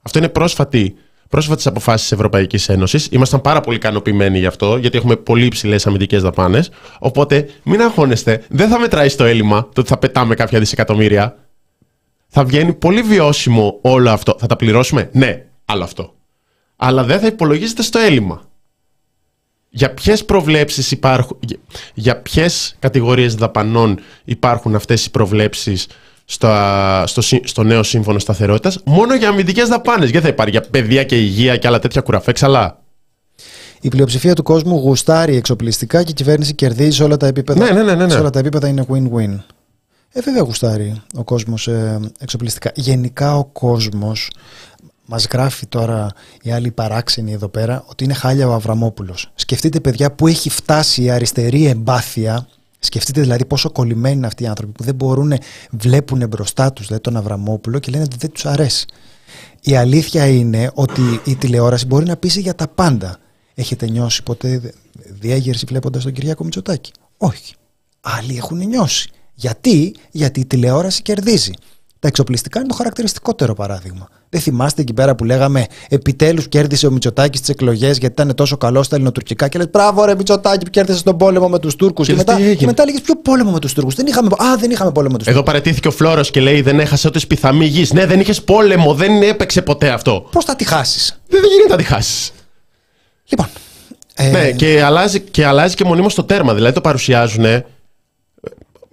Αυτό είναι πρόσφατη. Πρόσφατες αποφάσεις της Ευρωπαϊκής Ένωσης. Ήμασταν πάρα πολύ ικανοποιημένοι γι' αυτό, γιατί έχουμε πολύ υψηλές αμυντικές δαπάνες. Οπότε μην αγχώνεστε, δεν θα μετράει στο έλλειμμα το ότι θα πετάμε κάποια δισεκατομμύρια. Θα βγαίνει πολύ βιώσιμο όλο αυτό. Θα τα πληρώσουμε, ναι, άλλο αυτό. Αλλά δεν θα υπολογίζεται στο έλλειμμα. Για ποιες προβλέψεις υπάρχουν, για- για ποιες κατηγορίες δαπανών υπάρχουν αυτές οι προβλέψεις στο, στο, συ- στο νέο σύμφωνο σταθερότητας; Μόνο για αμυντικές δαπάνες. Γιατί θα υπάρχει για παιδεία και υγεία και άλλα τέτοια κουραφέ ξαλά. Η πλειοψηφία του κόσμου γουστάρει εξοπλιστικά και η κυβέρνηση κερδίζει σε όλα τα επίπεδα. Ναι, ναι, ναι, ναι, ναι. Σε όλα τα επίπεδα είναι win-win. Ε, βέβαια γουστάρει ο κόσμος ε, εξοπλιστικά. Γενικά ο κόσμος. Μας γράφει τώρα η άλλη παράξενη εδώ πέρα ότι είναι χάλια ο Αβραμόπουλος. Σκεφτείτε, παιδιά, που έχει φτάσει η αριστερή εμπάθεια. Σκεφτείτε δηλαδή πόσο κολλημένοι είναι αυτοί οι άνθρωποι που δεν μπορούν, βλέπουν μπροστά τους δηλαδή, τον Αβραμόπουλο και λένε ότι δεν τους αρέσει. Η αλήθεια είναι ότι η τηλεόραση μπορεί να πείσει για τα πάντα. Έχετε νιώσει ποτέ διέγερση βλέποντας τον Κυριάκο Μητσοτάκη; Όχι. Άλλοι έχουν νιώσει. Γιατί, Γιατί η τηλεόραση κερδίζει. Τα εξοπλιστικά είναι το χαρακτηριστικότερο παράδειγμα. Δεν θυμάστε εκεί πέρα που λέγαμε επιτέλους κέρδισε ο Μητσοτάκης τις εκλογές γιατί ήταν τόσο καλός στα ελληνοτουρκικά και λες Μπράβο, ρε Μητσοτάκη που κέρδισε τον πόλεμο με τους Τούρκους. Και, Και μετά, τι έγινε; και μετά λέγε Ποιο πόλεμο με τους Τούρκους. Δεν είχαμε. Α, δεν είχαμε πόλεμο με τους Τούρκους. Εδώ παρετήθηκε ο Φλόρος και λέει: Δεν έχασε ούτε σπιθαμή γης. Ναι, δεν είχες πόλεμο, δεν έπαιξε ποτέ αυτό. Πώς θα τη χάσεις; Δεν, δεν γίνεται να τη χάσεις. Λοιπόν. ε, Ναι, και αλλάζει, και αλλάζει και μονίμως το τέρμα. Δηλαδή το παρουσιάζουν.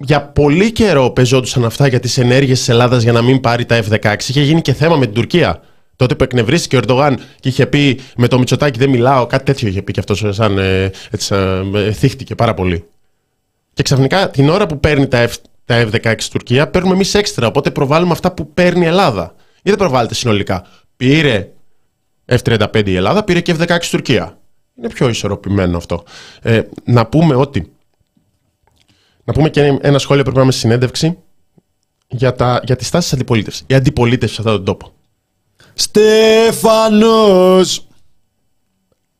Για πολύ καιρό πεζόντουσαν αυτά για τις ενέργειες της Ελλάδας για να μην πάρει τα F-16. Είχε γίνει και θέμα με την Τουρκία. Τότε που εκνευρίστηκε ο Ερντογάν και είχε πει με το Μητσοτάκι δεν μιλάω, κάτι τέτοιο είχε πει και αυτός σαν, ε, έτσι, σαν, ε, θύχτηκε πάρα πολύ. Και ξαφνικά την ώρα που παίρνει τα, F, τα F-16 στην Τουρκία, παίρνουμε εμείς έξτρα. Οπότε προβάλλουμε αυτά που παίρνει η Ελλάδα. Ή δεν προβάλλεται συνολικά. Πήρε F-35 η Ελλάδα, πήρε και F-16 η Τουρκία. Είναι πιο ισορροπημένο αυτό. Ε, να πούμε ότι. Να πούμε και ένα σχόλιο που πρέπει στη συνέντευξη για, τα, για τη στάση της αντιπολίτευσης. Η αντιπολίτευση σε αυτόν τον τόπο. Στέφανος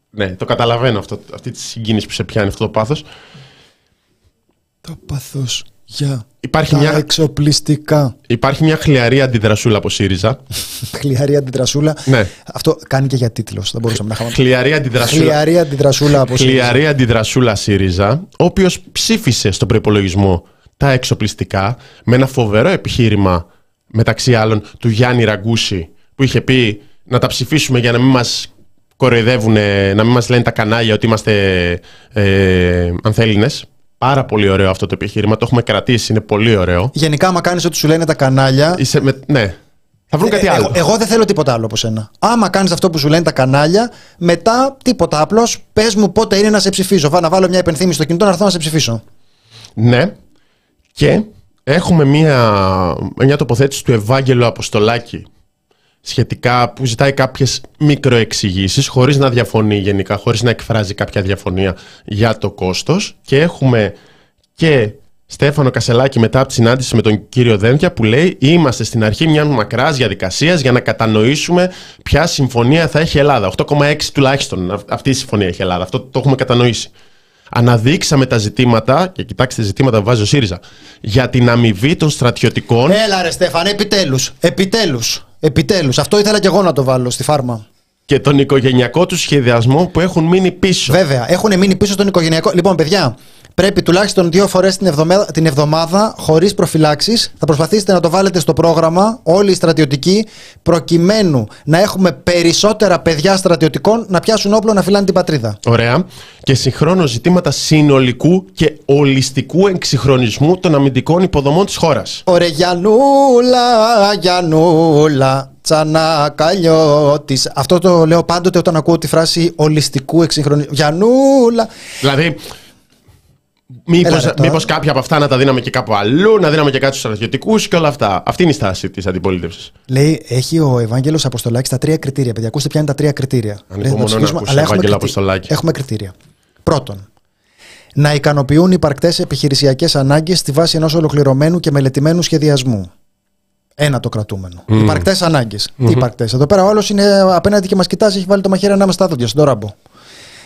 Ναι, το καταλαβαίνω αυτό, αυτή τη συγκίνηση που σε πιάνει αυτό το πάθος. Το πάθος για Υπάρχει τα μια, εξοπλιστικά. υπάρχει μια χλιαρή αντιδρασούλα από ΣΥΡΙΖΑ. [laughs] Χλιαρή αντιδρασούλα. Ναι. Αυτό κάνει και για τίτλο. Θα μπορούσαμε να είχαμε. Χλιαρή αντιδρασούλα. Χλιαρή αντιδρασούλα από ΣΥΡΙΖΑ. Χλιαρή αντιδρασούλα ΣΥΡΙΖΑ, ο οποίος ψήφισε στον προπολογισμό τα εξοπλιστικά με ένα φοβερό επιχείρημα μεταξύ άλλων του Γιάννη Ραγκούση που είχε πει να τα ψηφίσουμε για να μην μας κοροϊδεύουν, να μην μας λένε τα κανάλια ότι είμαστε ε, ανθέλινες. Πάρα πολύ ωραίο αυτό το επιχείρημα, το έχουμε κρατήσει, είναι πολύ ωραίο. Γενικά, άμα κάνεις ό,τι σου λένε τα κανάλια. Είσαι με, ναι, θα βρουν κάτι ε, άλλο. Εγώ, εγώ δεν θέλω τίποτα άλλο από σένα. Άμα κάνεις αυτό που σου λένε τα κανάλια, μετά τίποτα. Απλώς πες μου πότε είναι να σε ψηφίσω. Βά να βάλω μια υπενθύμηση στο κινητό να έρθω να σε ψηφίσω. Ναι. Και έχουμε μια, μια τοποθέτηση του Ευάγγελου Αποστολάκη σχετικά που ζητάει κάποιες μικροεξηγήσεις χωρίς να διαφωνεί γενικά, χωρίς να εκφράζει κάποια διαφωνία για το κόστος και έχουμε και Στέφανο Κασελάκη μετά από τη συνάντηση με τον κύριο Δένδια που λέει είμαστε στην αρχή μιας μακράς διαδικασίας για να κατανοήσουμε ποια συμφωνία θα έχει η Ελλάδα. 8,6 τουλάχιστον αυ- αυτή η συμφωνία έχει η Ελλάδα. Αυτό το έχουμε κατανοήσει. Αναδείξαμε τα ζητήματα, και κοιτάξτε ζητήματα που βάζει ο ΣΥΡΙΖΑ, για την αμοιβή των στρατιωτικών Έλα ρε Στέφανε, επιτέλους. Επιτέλους. Επιτέλους. Αυτό ήθελα και εγώ να το βάλω στη φάρμα. και τον οικογενειακό του σχεδιασμό που έχουν μείνει πίσω. Βέβαια, έχουν μείνει πίσω στον οικογενειακό. Λοιπόν, παιδιά, πρέπει τουλάχιστον δύο φορές την εβδομάδα, την εβδομάδα χωρίς προφυλάξεις, θα προσπαθήσετε να το βάλετε στο πρόγραμμα, όλοι οι στρατιωτικοί, προκειμένου να έχουμε περισσότερα παιδιά στρατιωτικών να πιάσουν όπλο να φυλάνε την πατρίδα. Ωραία. Και συγχρόνως ζητήματα συνολικού και ολιστικού εξυγχρονισμού των αμυντικών υποδομών της χώρας. Ωρε Γιανούλα, Γιανούλα, τσανακαλιό τη. Αυτό το λέω πάντοτε όταν ακούω τη φράση ολιστικού εξυγχρονισμού. Γιανούλα. Δηλαδή, μήπως, Έλα ρε τώρα. μήπως κάποια από αυτά να τα δίναμε και κάπου αλλού, να δίναμε και κάτι στους στρατιωτικούς και όλα αυτά. Αυτή είναι η στάση της αντιπολίτευσης. Λέει, έχει ο Ευάγγελος Αποστολάκης τα τρία κριτήρια. Παιδιά, ακούστε ποια είναι τα τρία κριτήρια. Λέει, Ανυπομονώ θα να ψηφίσουμε, ακούσω αλλά έχουμε, Ευάγγελο κριτή- Αποστολάκη. έχουμε κριτήρια. Πρώτον, να ικανοποιούν υπαρκτές επιχειρησιακές ανάγκες στη βάση ενός ολοκληρωμένου και μελετημένου σχεδιασμού. Ένα το κρατούμενο. Mm. Υπαρκτές ανάγκες. Τι υπαρκτές; Εδώ πέρα ο άλλος είναι απέναντι και μας κοιτάζει, έχει βάλει το μαχαίρι ανάμεσα στα δόντια, στον ράμπο.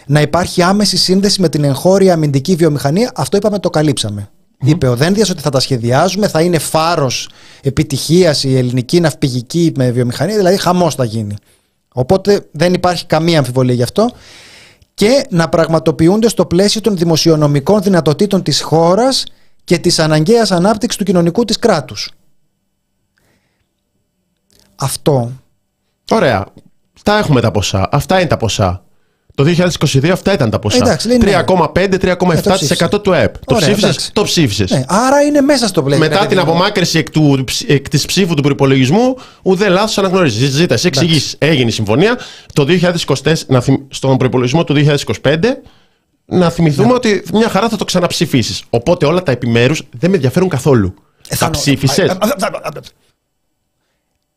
Να υπάρχει άμεση σύνδεση με την εγχώρια αμυντική βιομηχανία. Αυτό είπαμε, το καλύψαμε. Είπε ο Δένδιας ότι θα τα σχεδιάζουμε, θα είναι φάρος επιτυχίας η ελληνική ναυπηγική με βιομηχανία, δηλαδή χαμός θα γίνει. Οπότε δεν υπάρχει καμία αμφιβολία γι' αυτό. Και να πραγματοποιούνται στο πλαίσιο των δημοσιονομικών δυνατοτήτων της χώρας και της αναγκαίας ανάπτυξης του κοινωνικού της κράτους. Αυτό Ωραία. Τα έχουμε τα ποσά. Αυτά είναι τα ποσά. Το 2022 αυτά ήταν τα ποσά. 3,5-3,7% του ΕΠ. Το ψήφισες. Το ψήφισες. Ναι, άρα είναι μέσα στο πλαίσιο. Μετά την απομάκρυση εκ, του, εκ της ψήφου του προπολογισμού, ουδέ λάθος αναγνωρίζεις. Ζήτας, εσύ εξηγήσει. Έγινε η συμφωνία. Το 2024, στον προπολογισμό του 2025, να θυμηθούμε ναι. ότι μια χαρά θα το ξαναψηφίσεις. Οπότε όλα τα επιμέρους δεν με ενδιαφέρουν καθόλου. Ε, θα ψήφισες;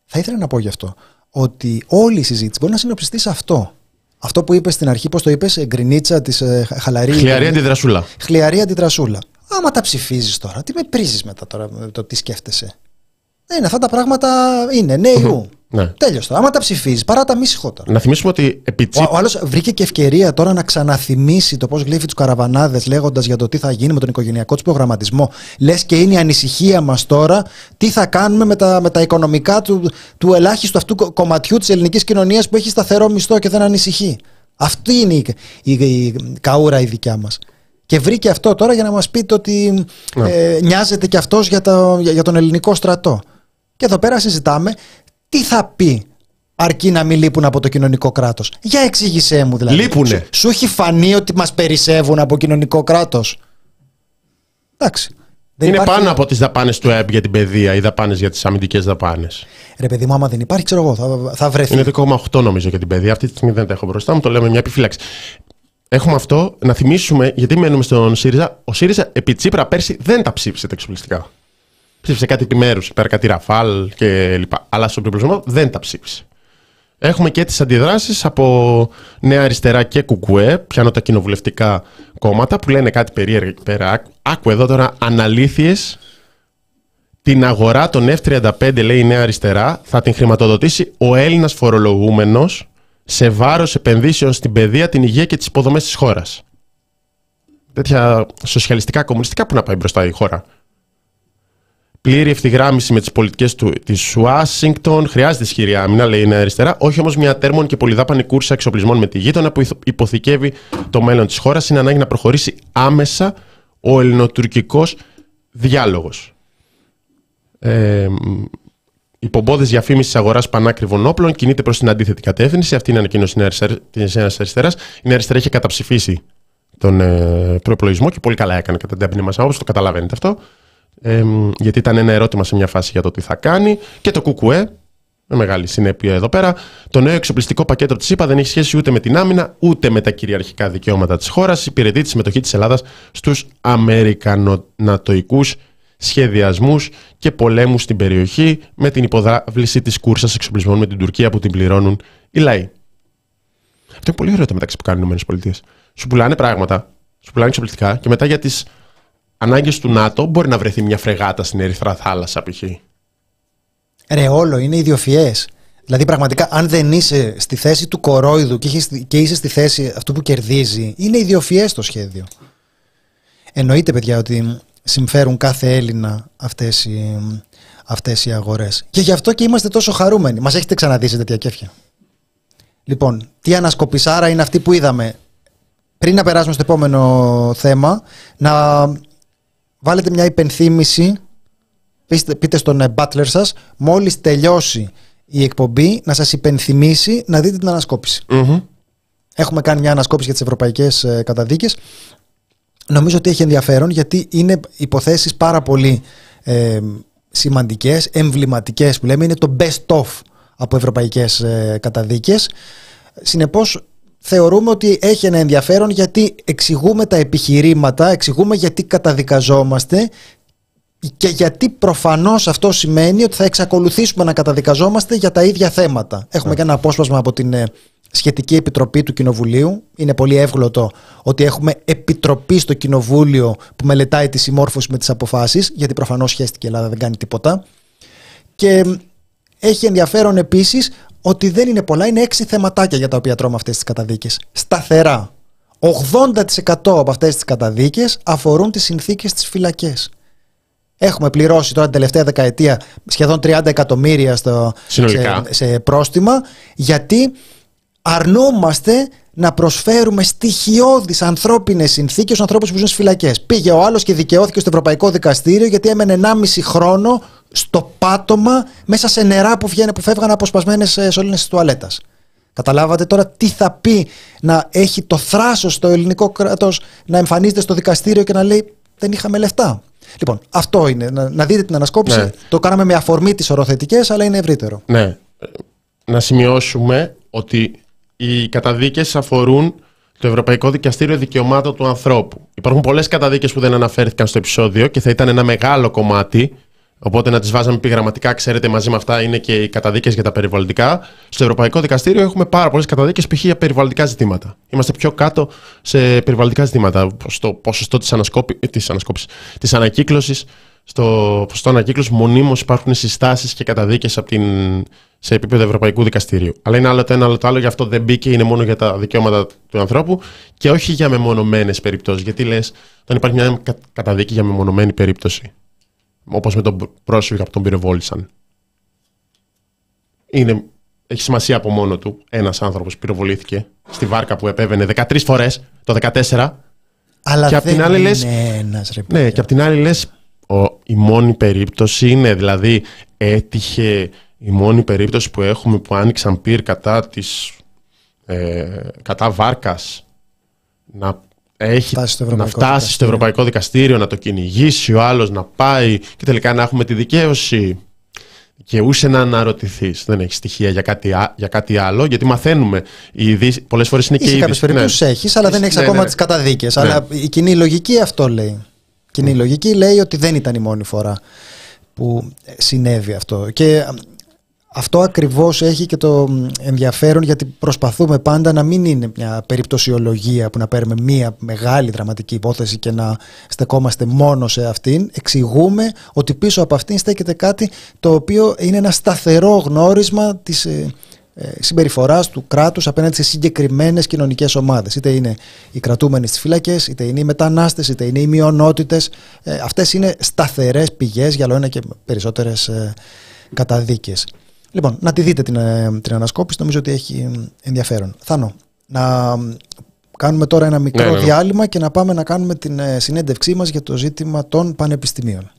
Θα ήθελα να πω γι' αυτό ότι όλη η συζήτηση μπορεί να συνοψιστεί σε αυτό. Αυτό που είπες στην αρχή, πώς το είπες, γκρινίτσα της ε, χαλαρή. Χλιαρή αντιδρασούλα. Χλιαρή αντιδρασούλα. Άμα τα ψηφίζεις τώρα, τι με πρίζεις μετά τώρα το τι σκέφτεσαι; Ναι, αυτά τα πράγματα είναι νέου. [laughs] Ναι. Τέλειος το. Άμα τα ψηφίζεις, παρά τα μη συχότερα. Να θυμίσουμε ότι επί Ο, ο άλλος βρήκε και ευκαιρία τώρα να ξαναθυμίσει το πώς γλύφει τους καραβανάδες, λέγοντας για το τι θα γίνει με τον οικογενειακό τους προγραμματισμό. Λες και είναι η ανησυχία μας τώρα τι θα κάνουμε με τα, με τα οικονομικά του, του ελάχιστου αυτού κομματιού της ελληνικής κοινωνίας που έχει σταθερό μισθό και δεν ανησυχεί. Αυτή είναι η, η, η, καούρα η δικιά μας. Και βρήκε αυτό τώρα για να μας πείτε ότι ναι. ε, νοιάζεται και αυτός για, για, για τον ελληνικό στρατό. Και εδώ πέρα συζητάμε τι θα πει αρκεί να μην λείπουν από το κοινωνικό κράτος; Για εξήγησέ μου δηλαδή. Λείπουνε. Σου, σου έχει φανεί ότι μας περισσεύουν από κοινωνικό κράτος; Εντάξει. Δεν είναι υπάρχει... πάνω από τις δαπάνες του ΕΠ για την παιδεία ή δαπάνες για τις αμυντικές δαπάνες. Ρε παιδί μου, άμα δεν υπάρχει, ξέρω εγώ, θα, θα βρεθεί. Είναι 2,8 νομίζω για την παιδεία. Αυτή τη στιγμή δεν τα έχω μπροστά μου, το λέμε μια επιφύλαξη. Έχουμε αυτό να θυμίσουμε, γιατί μένουμε στον ΣΥΡΙΖΑ. Ο ΣΥΡΙΖΑ επί Τσίπρα πέρσι δεν τα ψήφισε εξοπλιστικά ψήφισε κάτι επιμέρου υπέρ κάτι Ραφάλ και λοιπά. Αλλά στον προπολογισμό δεν τα ψήφισε. Έχουμε και τις αντιδράσεις από Νέα Αριστερά και Κουκουέ, πιάνω τα κοινοβουλευτικά κόμματα που λένε κάτι περίεργο εκεί πέρα. Άκου εδώ τώρα αναλήθειες. Την αγορά των F35, λέει η Νέα Αριστερά, θα την χρηματοδοτήσει ο Έλληνας φορολογούμενος σε βάρος επενδύσεων στην παιδεία, την υγεία και τις υποδομές της χώρας. Τέτοια σοσιαλιστικά, κομμουνιστικά που να πάει μπροστά η χώρα πλήρη ευθυγράμμιση με τις πολιτικές της Ουάσιγκτον. Χρειάζεται ισχυρή άμυνα, λέει η Νέα Αριστερά. Όχι όμως μια τέρμον και πολυδάπανη κούρσα εξοπλισμών με τη γείτονα που υποθηκεύει το μέλλον της χώρας. Είναι ανάγκη να προχωρήσει άμεσα ο ελληνοτουρκικός διάλογος. Ε, οι πομπόδε διαφήμιση αγοράς πανάκριβων όπλων κινείται προς την αντίθετη κατεύθυνση. Αυτή είναι η ανακοίνωση της Νέας Αριστεράς. Η Νέα Αριστερά είχε καταψηφίσει τον ε, προπολογισμό και πολύ καλά έκανε κατά την ταπεινή μας άποψη. Το καταλαβαίνετε αυτό γιατί ήταν ένα ερώτημα σε μια φάση για το τι θα κάνει. Και το ΚΚΕ, με μεγάλη συνέπεια εδώ πέρα, το νέο εξοπλιστικό πακέτο της ΕΠΑ δεν έχει σχέση ούτε με την άμυνα, ούτε με τα κυριαρχικά δικαιώματα της χώρας. Υπηρετεί τη συμμετοχή της Ελλάδας στους Αμερικανονατοικού σχεδιασμούς και πολέμους στην περιοχή με την υποδάβληση της κούρσας εξοπλισμών με την Τουρκία που την πληρώνουν οι λαοί. Αυτό είναι πολύ ωραίο το μεταξύ που κάνουν οι ΗΠΑ. Σου πουλάνε πράγματα, σου πουλάνε εξοπλιστικά και μετά για τις ανάγκες του ΝΑΤΟ μπορεί να βρεθεί μια φρεγάτα στην Ερυθρά Θάλασσα, π.χ. Ρε, όλο είναι ιδιοφιέ. Δηλαδή, πραγματικά, αν δεν είσαι στη θέση του κορόιδου και, και είσαι στη θέση αυτού που κερδίζει, είναι ιδιοφιέ το σχέδιο. Εννοείται, παιδιά, ότι συμφέρουν κάθε Έλληνα αυτές οι, αυτές οι αγορές. Και γι' αυτό και είμαστε τόσο χαρούμενοι. Μας έχετε ξαναδεί σε τέτοια κέφια. Λοιπόν, τι ανασκοπησάρα είναι αυτή που είδαμε. Πριν να περάσουμε στο επόμενο θέμα, να βάλετε μια υπενθύμηση, πείτε, πείτε στον ε, butler σας, μόλις τελειώσει η εκπομπή, να σας υπενθυμίσει να δείτε την ανασκοπηση Έχουμε κάνει μια ανασκόπηση για τις ευρωπαϊκές ε, καταδίκες. Νομίζω ότι έχει ενδιαφέρον γιατί είναι υποθέσεις πάρα πολύ ε, σημαντικές, εμβληματικές που λέμε, είναι το best of από ευρωπαϊκές ε, καταδίκες. Συνεπώς θεωρούμε ότι έχει ένα ενδιαφέρον γιατί εξηγούμε τα επιχειρήματα, εξηγούμε γιατί καταδικαζόμαστε και γιατί προφανώς αυτό σημαίνει ότι θα εξακολουθήσουμε να καταδικαζόμαστε για τα ίδια θέματα. Έχουμε ναι. και ένα απόσπασμα από την ε, σχετική επιτροπή του Κοινοβουλίου. Είναι πολύ εύγλωτο ότι έχουμε επιτροπή στο Κοινοβούλιο που μελετάει τη συμμόρφωση με τις αποφάσεις, γιατί προφανώς σχέστηκε η Ελλάδα δεν κάνει τίποτα. Και έχει ενδιαφέρον επίσης ότι δεν είναι πολλά, είναι έξι θεματάκια για τα οποία τρώμε αυτές τις καταδίκες. Σταθερά. 80% από αυτές τις καταδίκες αφορούν τις συνθήκες της φυλακές. Έχουμε πληρώσει τώρα την τελευταία δεκαετία σχεδόν 30 εκατομμύρια στο, σε, σε πρόστιμα γιατί αρνούμαστε να προσφέρουμε στοιχειώδεις ανθρώπινες συνθήκες στους ανθρώπους που ζουν στις φυλακές. Πήγε ο άλλος και δικαιώθηκε στο Ευρωπαϊκό Δικαστήριο γιατί έμενε 1,5 χρόνο στο πάτωμα μέσα σε νερά που, βγαίνε, που φεύγαν από σπασμένες ε, σωλήνες της τουαλέτας. Καταλάβατε τώρα τι θα πει να έχει το θράσος το ελληνικό κράτος να εμφανίζεται στο δικαστήριο και να λέει δεν είχαμε λεφτά. Λοιπόν, αυτό είναι. Να, να δείτε την ανασκόπηση. Ναι. Το κάναμε με αφορμή τις οροθετικές, αλλά είναι ευρύτερο. Ναι. Να σημειώσουμε ότι οι καταδίκες αφορούν το Ευρωπαϊκό Δικαστήριο Δικαιωμάτων του Ανθρώπου. Υπάρχουν πολλές καταδίκες που δεν αναφέρθηκαν στο επεισόδιο και θα ήταν ένα μεγάλο κομμάτι Οπότε να τις βάζαμε επιγραμματικά, ξέρετε, μαζί με αυτά είναι και οι καταδίκες για τα περιβαλλοντικά. Στο Ευρωπαϊκό Δικαστήριο έχουμε πάρα πολλές καταδίκες π.χ. για περιβαλλοντικά ζητήματα. Είμαστε πιο κάτω σε περιβαλλοντικά ζητήματα. Στο ποσοστό της της της ανακύκλωσης, στο ποσοστό ανακύκλωσης μονίμως υπάρχουν συστάσεις και καταδίκες σε επίπεδο Ευρωπαϊκού Δικαστηρίου. Αλλά είναι άλλο το ένα, άλλο το άλλο, γι' αυτό δεν μπήκε, είναι μόνο για τα δικαιώματα του ανθρώπου και όχι για μεμονωμένες περιπτώσεις. Γιατί λες, όταν υπάρχει μια καταδίκη για μεμονωμένη περίπτωση, όπως με τον πρόσφυγα που τον πυροβόλησαν. Είναι, έχει σημασία από μόνο του. Ένας άνθρωπος που πυροβολήθηκε στη βάρκα που επέβαινε 13 φορές το 14 αλλά και δεν την άλλη είναι λες, ένας ρε ναι, και απ' την άλλη λες ο, η μόνη περίπτωση είναι δηλαδή έτυχε η μόνη περίπτωση που έχουμε που άνοιξαν πυρ κατά της ε, κατά βάρκας να έχει Φτάσει στο να Ευρωπαϊκό φτάσει στο Δικαστήριο. Ευρωπαϊκό Δικαστήριο, να το κυνηγήσει ο άλλος, να πάει και τελικά να έχουμε τη δικαίωση. Και ούσε να αναρωτηθείς. Δεν έχει στοιχεία για κάτι, α- για κάτι άλλο, γιατί μαθαίνουμε. Πολλές φορές είναι και Είσαι οι κάποιες ειδήσεις- περιπτώσεις ναι. έχεις, αλλά δεν έχεις Ναι, ακόμα ναι. τις καταδίκες. Ναι. Αλλά η κοινή λογική αυτό λέει. Η κοινή λογική λέει ότι δεν ήταν η μόνη φορά που ε, συνέβη αυτό. Και α, αυτό ακριβώς έχει και το μ, ενδιαφέρον γιατί προσπαθούμε πάντα να μην είναι μια περιπτωσιολογία που να παίρνουμε μια μεγάλη δραματική υπόθεση και να στεκόμαστε μόνο σε αυτήν. Εξηγούμε ότι πίσω από αυτήν στέκεται κάτι το οποίο είναι ένα σταθερό γνώρισμα της ε, ε, συμπεριφοράς του κράτους απέναντι σε συγκεκριμένες κοινωνικές ομάδες. Είτε είναι οι κρατούμενοι στις φυλακές, είτε είναι οι μετανάστες, είτε είναι οι μειονότητες. Ε, αυτές είναι σταθερές πηγές για λόγω και περισσότερες ε, καταδίκες. Λοιπόν, να τη δείτε την, ε, την ανασκόπηση, νομίζω ότι έχει ε, ενδιαφέρον. Θάνο, να ε, κάνουμε τώρα ένα μικρό Ναι, ναι, ναι. διάλειμμα και να πάμε να κάνουμε την ε, συνέντευξή μας για το ζήτημα των πανεπιστημίων.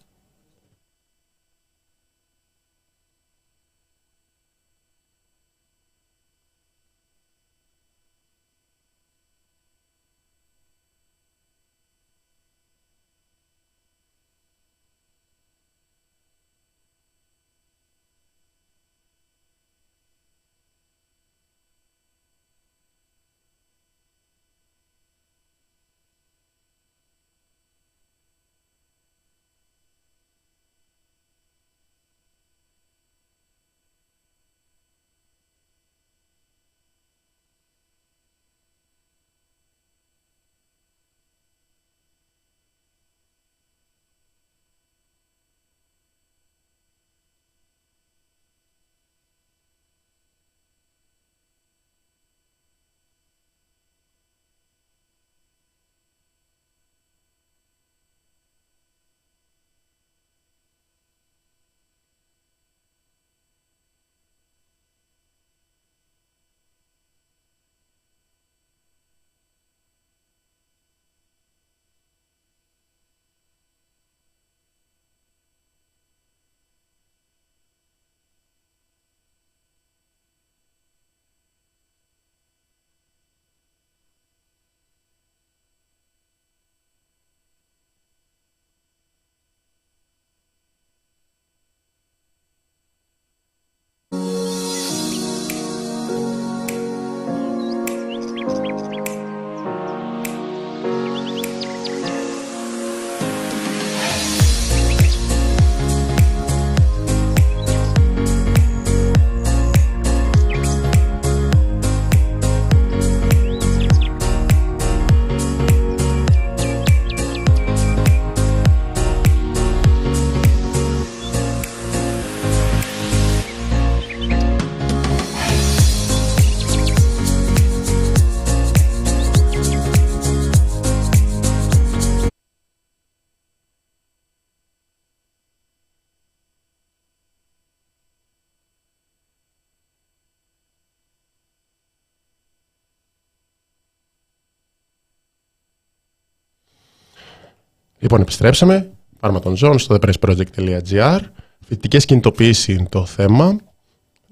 Λοιπόν, επιστρέψαμε. Πάρουμε τον Ζων στο thepressproject.gr. Φοιτητικές κινητοποίηση είναι το θέμα.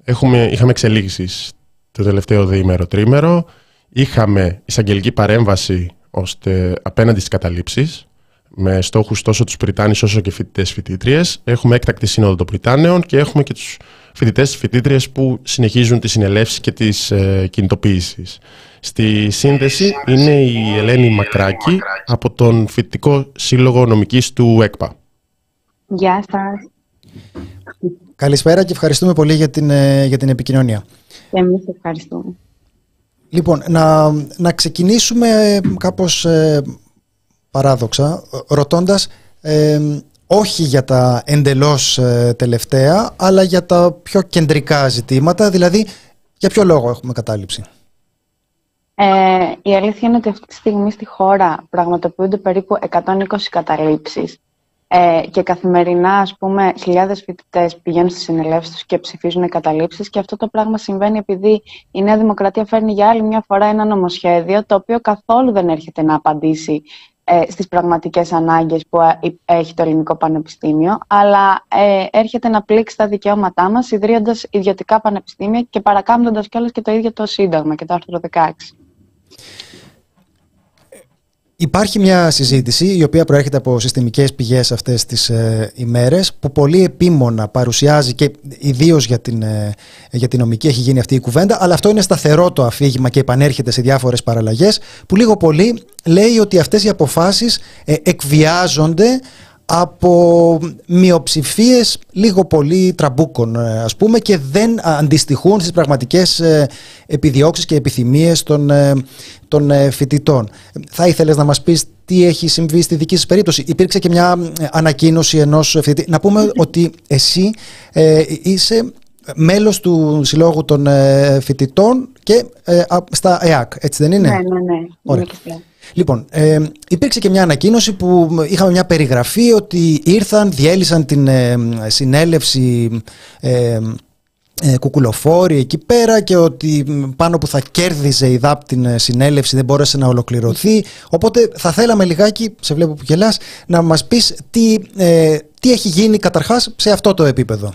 Έχουμε, είχαμε εξελίξεις το τελευταίο διήμερο τρίμερο. Είχαμε εισαγγελική παρέμβαση ώστε απέναντι στις καταλήψεις με στόχους τόσο τους Πριτάνης όσο και φοιτητές φοιτήτριες. Έχουμε έκτακτη σύνοδο των Πριτάνεων και έχουμε και τους φοιτητές φοιτήτριες που συνεχίζουν τις συνελεύσεις και τις ε, κινητοποιήσεις. Στη σύνδεση είναι η Ελένη Μακράκη από τον Φοιτητικό Σύλλογο Νομικής του ΕΚΠΑ. Γεια σας. Καλησπέρα και ευχαριστούμε πολύ για την, ε, για την επικοινωνία. Εμείς ευχαριστούμε. Λοιπόν, να, να ξεκινήσουμε ε, κάπως ε, παράδοξα, ρωτώντας όχι για τα εντελώς τελευταία, αλλά για τα πιο κεντρικά ζητήματα, δηλαδή για ποιο λόγο έχουμε κατάληψη; Ε, η αλήθεια είναι ότι αυτή τη στιγμή στη χώρα πραγματοποιούνται περίπου 120 καταλήψεις ε, και καθημερινά, ας πούμε, χιλιάδες φοιτητές πηγαίνουν στις συνελεύσεις τους και ψηφίζουν καταλήψεις και αυτό το πράγμα συμβαίνει επειδή η Νέα Δημοκρατία φέρνει για άλλη μια φορά ένα νομοσχέδιο το οποίο καθόλου δεν έρχεται να απαντήσει ε, στις πραγματικές ανάγκες που έχει το Ελληνικό Πανεπιστήμιο, αλλά ε, έρχεται να πλήξει τα δικαιώματά μας ιδρύοντας ιδιωτικά πανεπιστήμια και παρακάμπτοντας κιόλας και το ίδιο το Σύνταγμα και το άρθρο 16. Υπάρχει μια συζήτηση η οποία προέρχεται από συστημικές πηγές αυτές τις ε, ημέρες που πολύ επίμονα παρουσιάζει και ιδίως για, την, ε, για την νομική έχει γίνει αυτή η κουβέντα αλλά αυτό είναι σταθερό το αφήγημα και επανέρχεται σε διάφορες παραλλαγές που λίγο πολύ λέει ότι αυτές οι αποφάσεις ε, εκβιάζονται από μειοψηφίες λίγο πολύ τραμπούκων ε, ας πούμε και δεν αντιστοιχούν στις πραγματικές ε, επιδιώξεις και επιθυμίες των, ε, των φοιτητών. Θα ήθελες να μας πεις τι έχει συμβεί στη δική σας περίπτωση; Υπήρξε και μια ανακοίνωση ενός φοιτητή. Να πούμε ότι εσύ είσαι μέλος του Συλλόγου των Φοιτητών και στα ΕΑΚ, έτσι δεν είναι; Ναι, ναι, ναι. Ωραία. Λοιπόν, ε, υπήρξε και μια ανακοίνωση που είχαμε μια περιγραφή ότι ήρθαν, διέλυσαν την ε, συνέλευση ε, ε, κουκουλοφόροι εκεί πέρα και ότι πάνω που θα κέρδιζε η ΔΑΠ την ε, συνέλευση δεν μπόρεσε να ολοκληρωθεί. Οπότε θα θέλαμε λιγάκι, σε βλέπω που γελάς, να μας πεις τι, τι έχει γίνει καταρχάς σε αυτό το επίπεδο.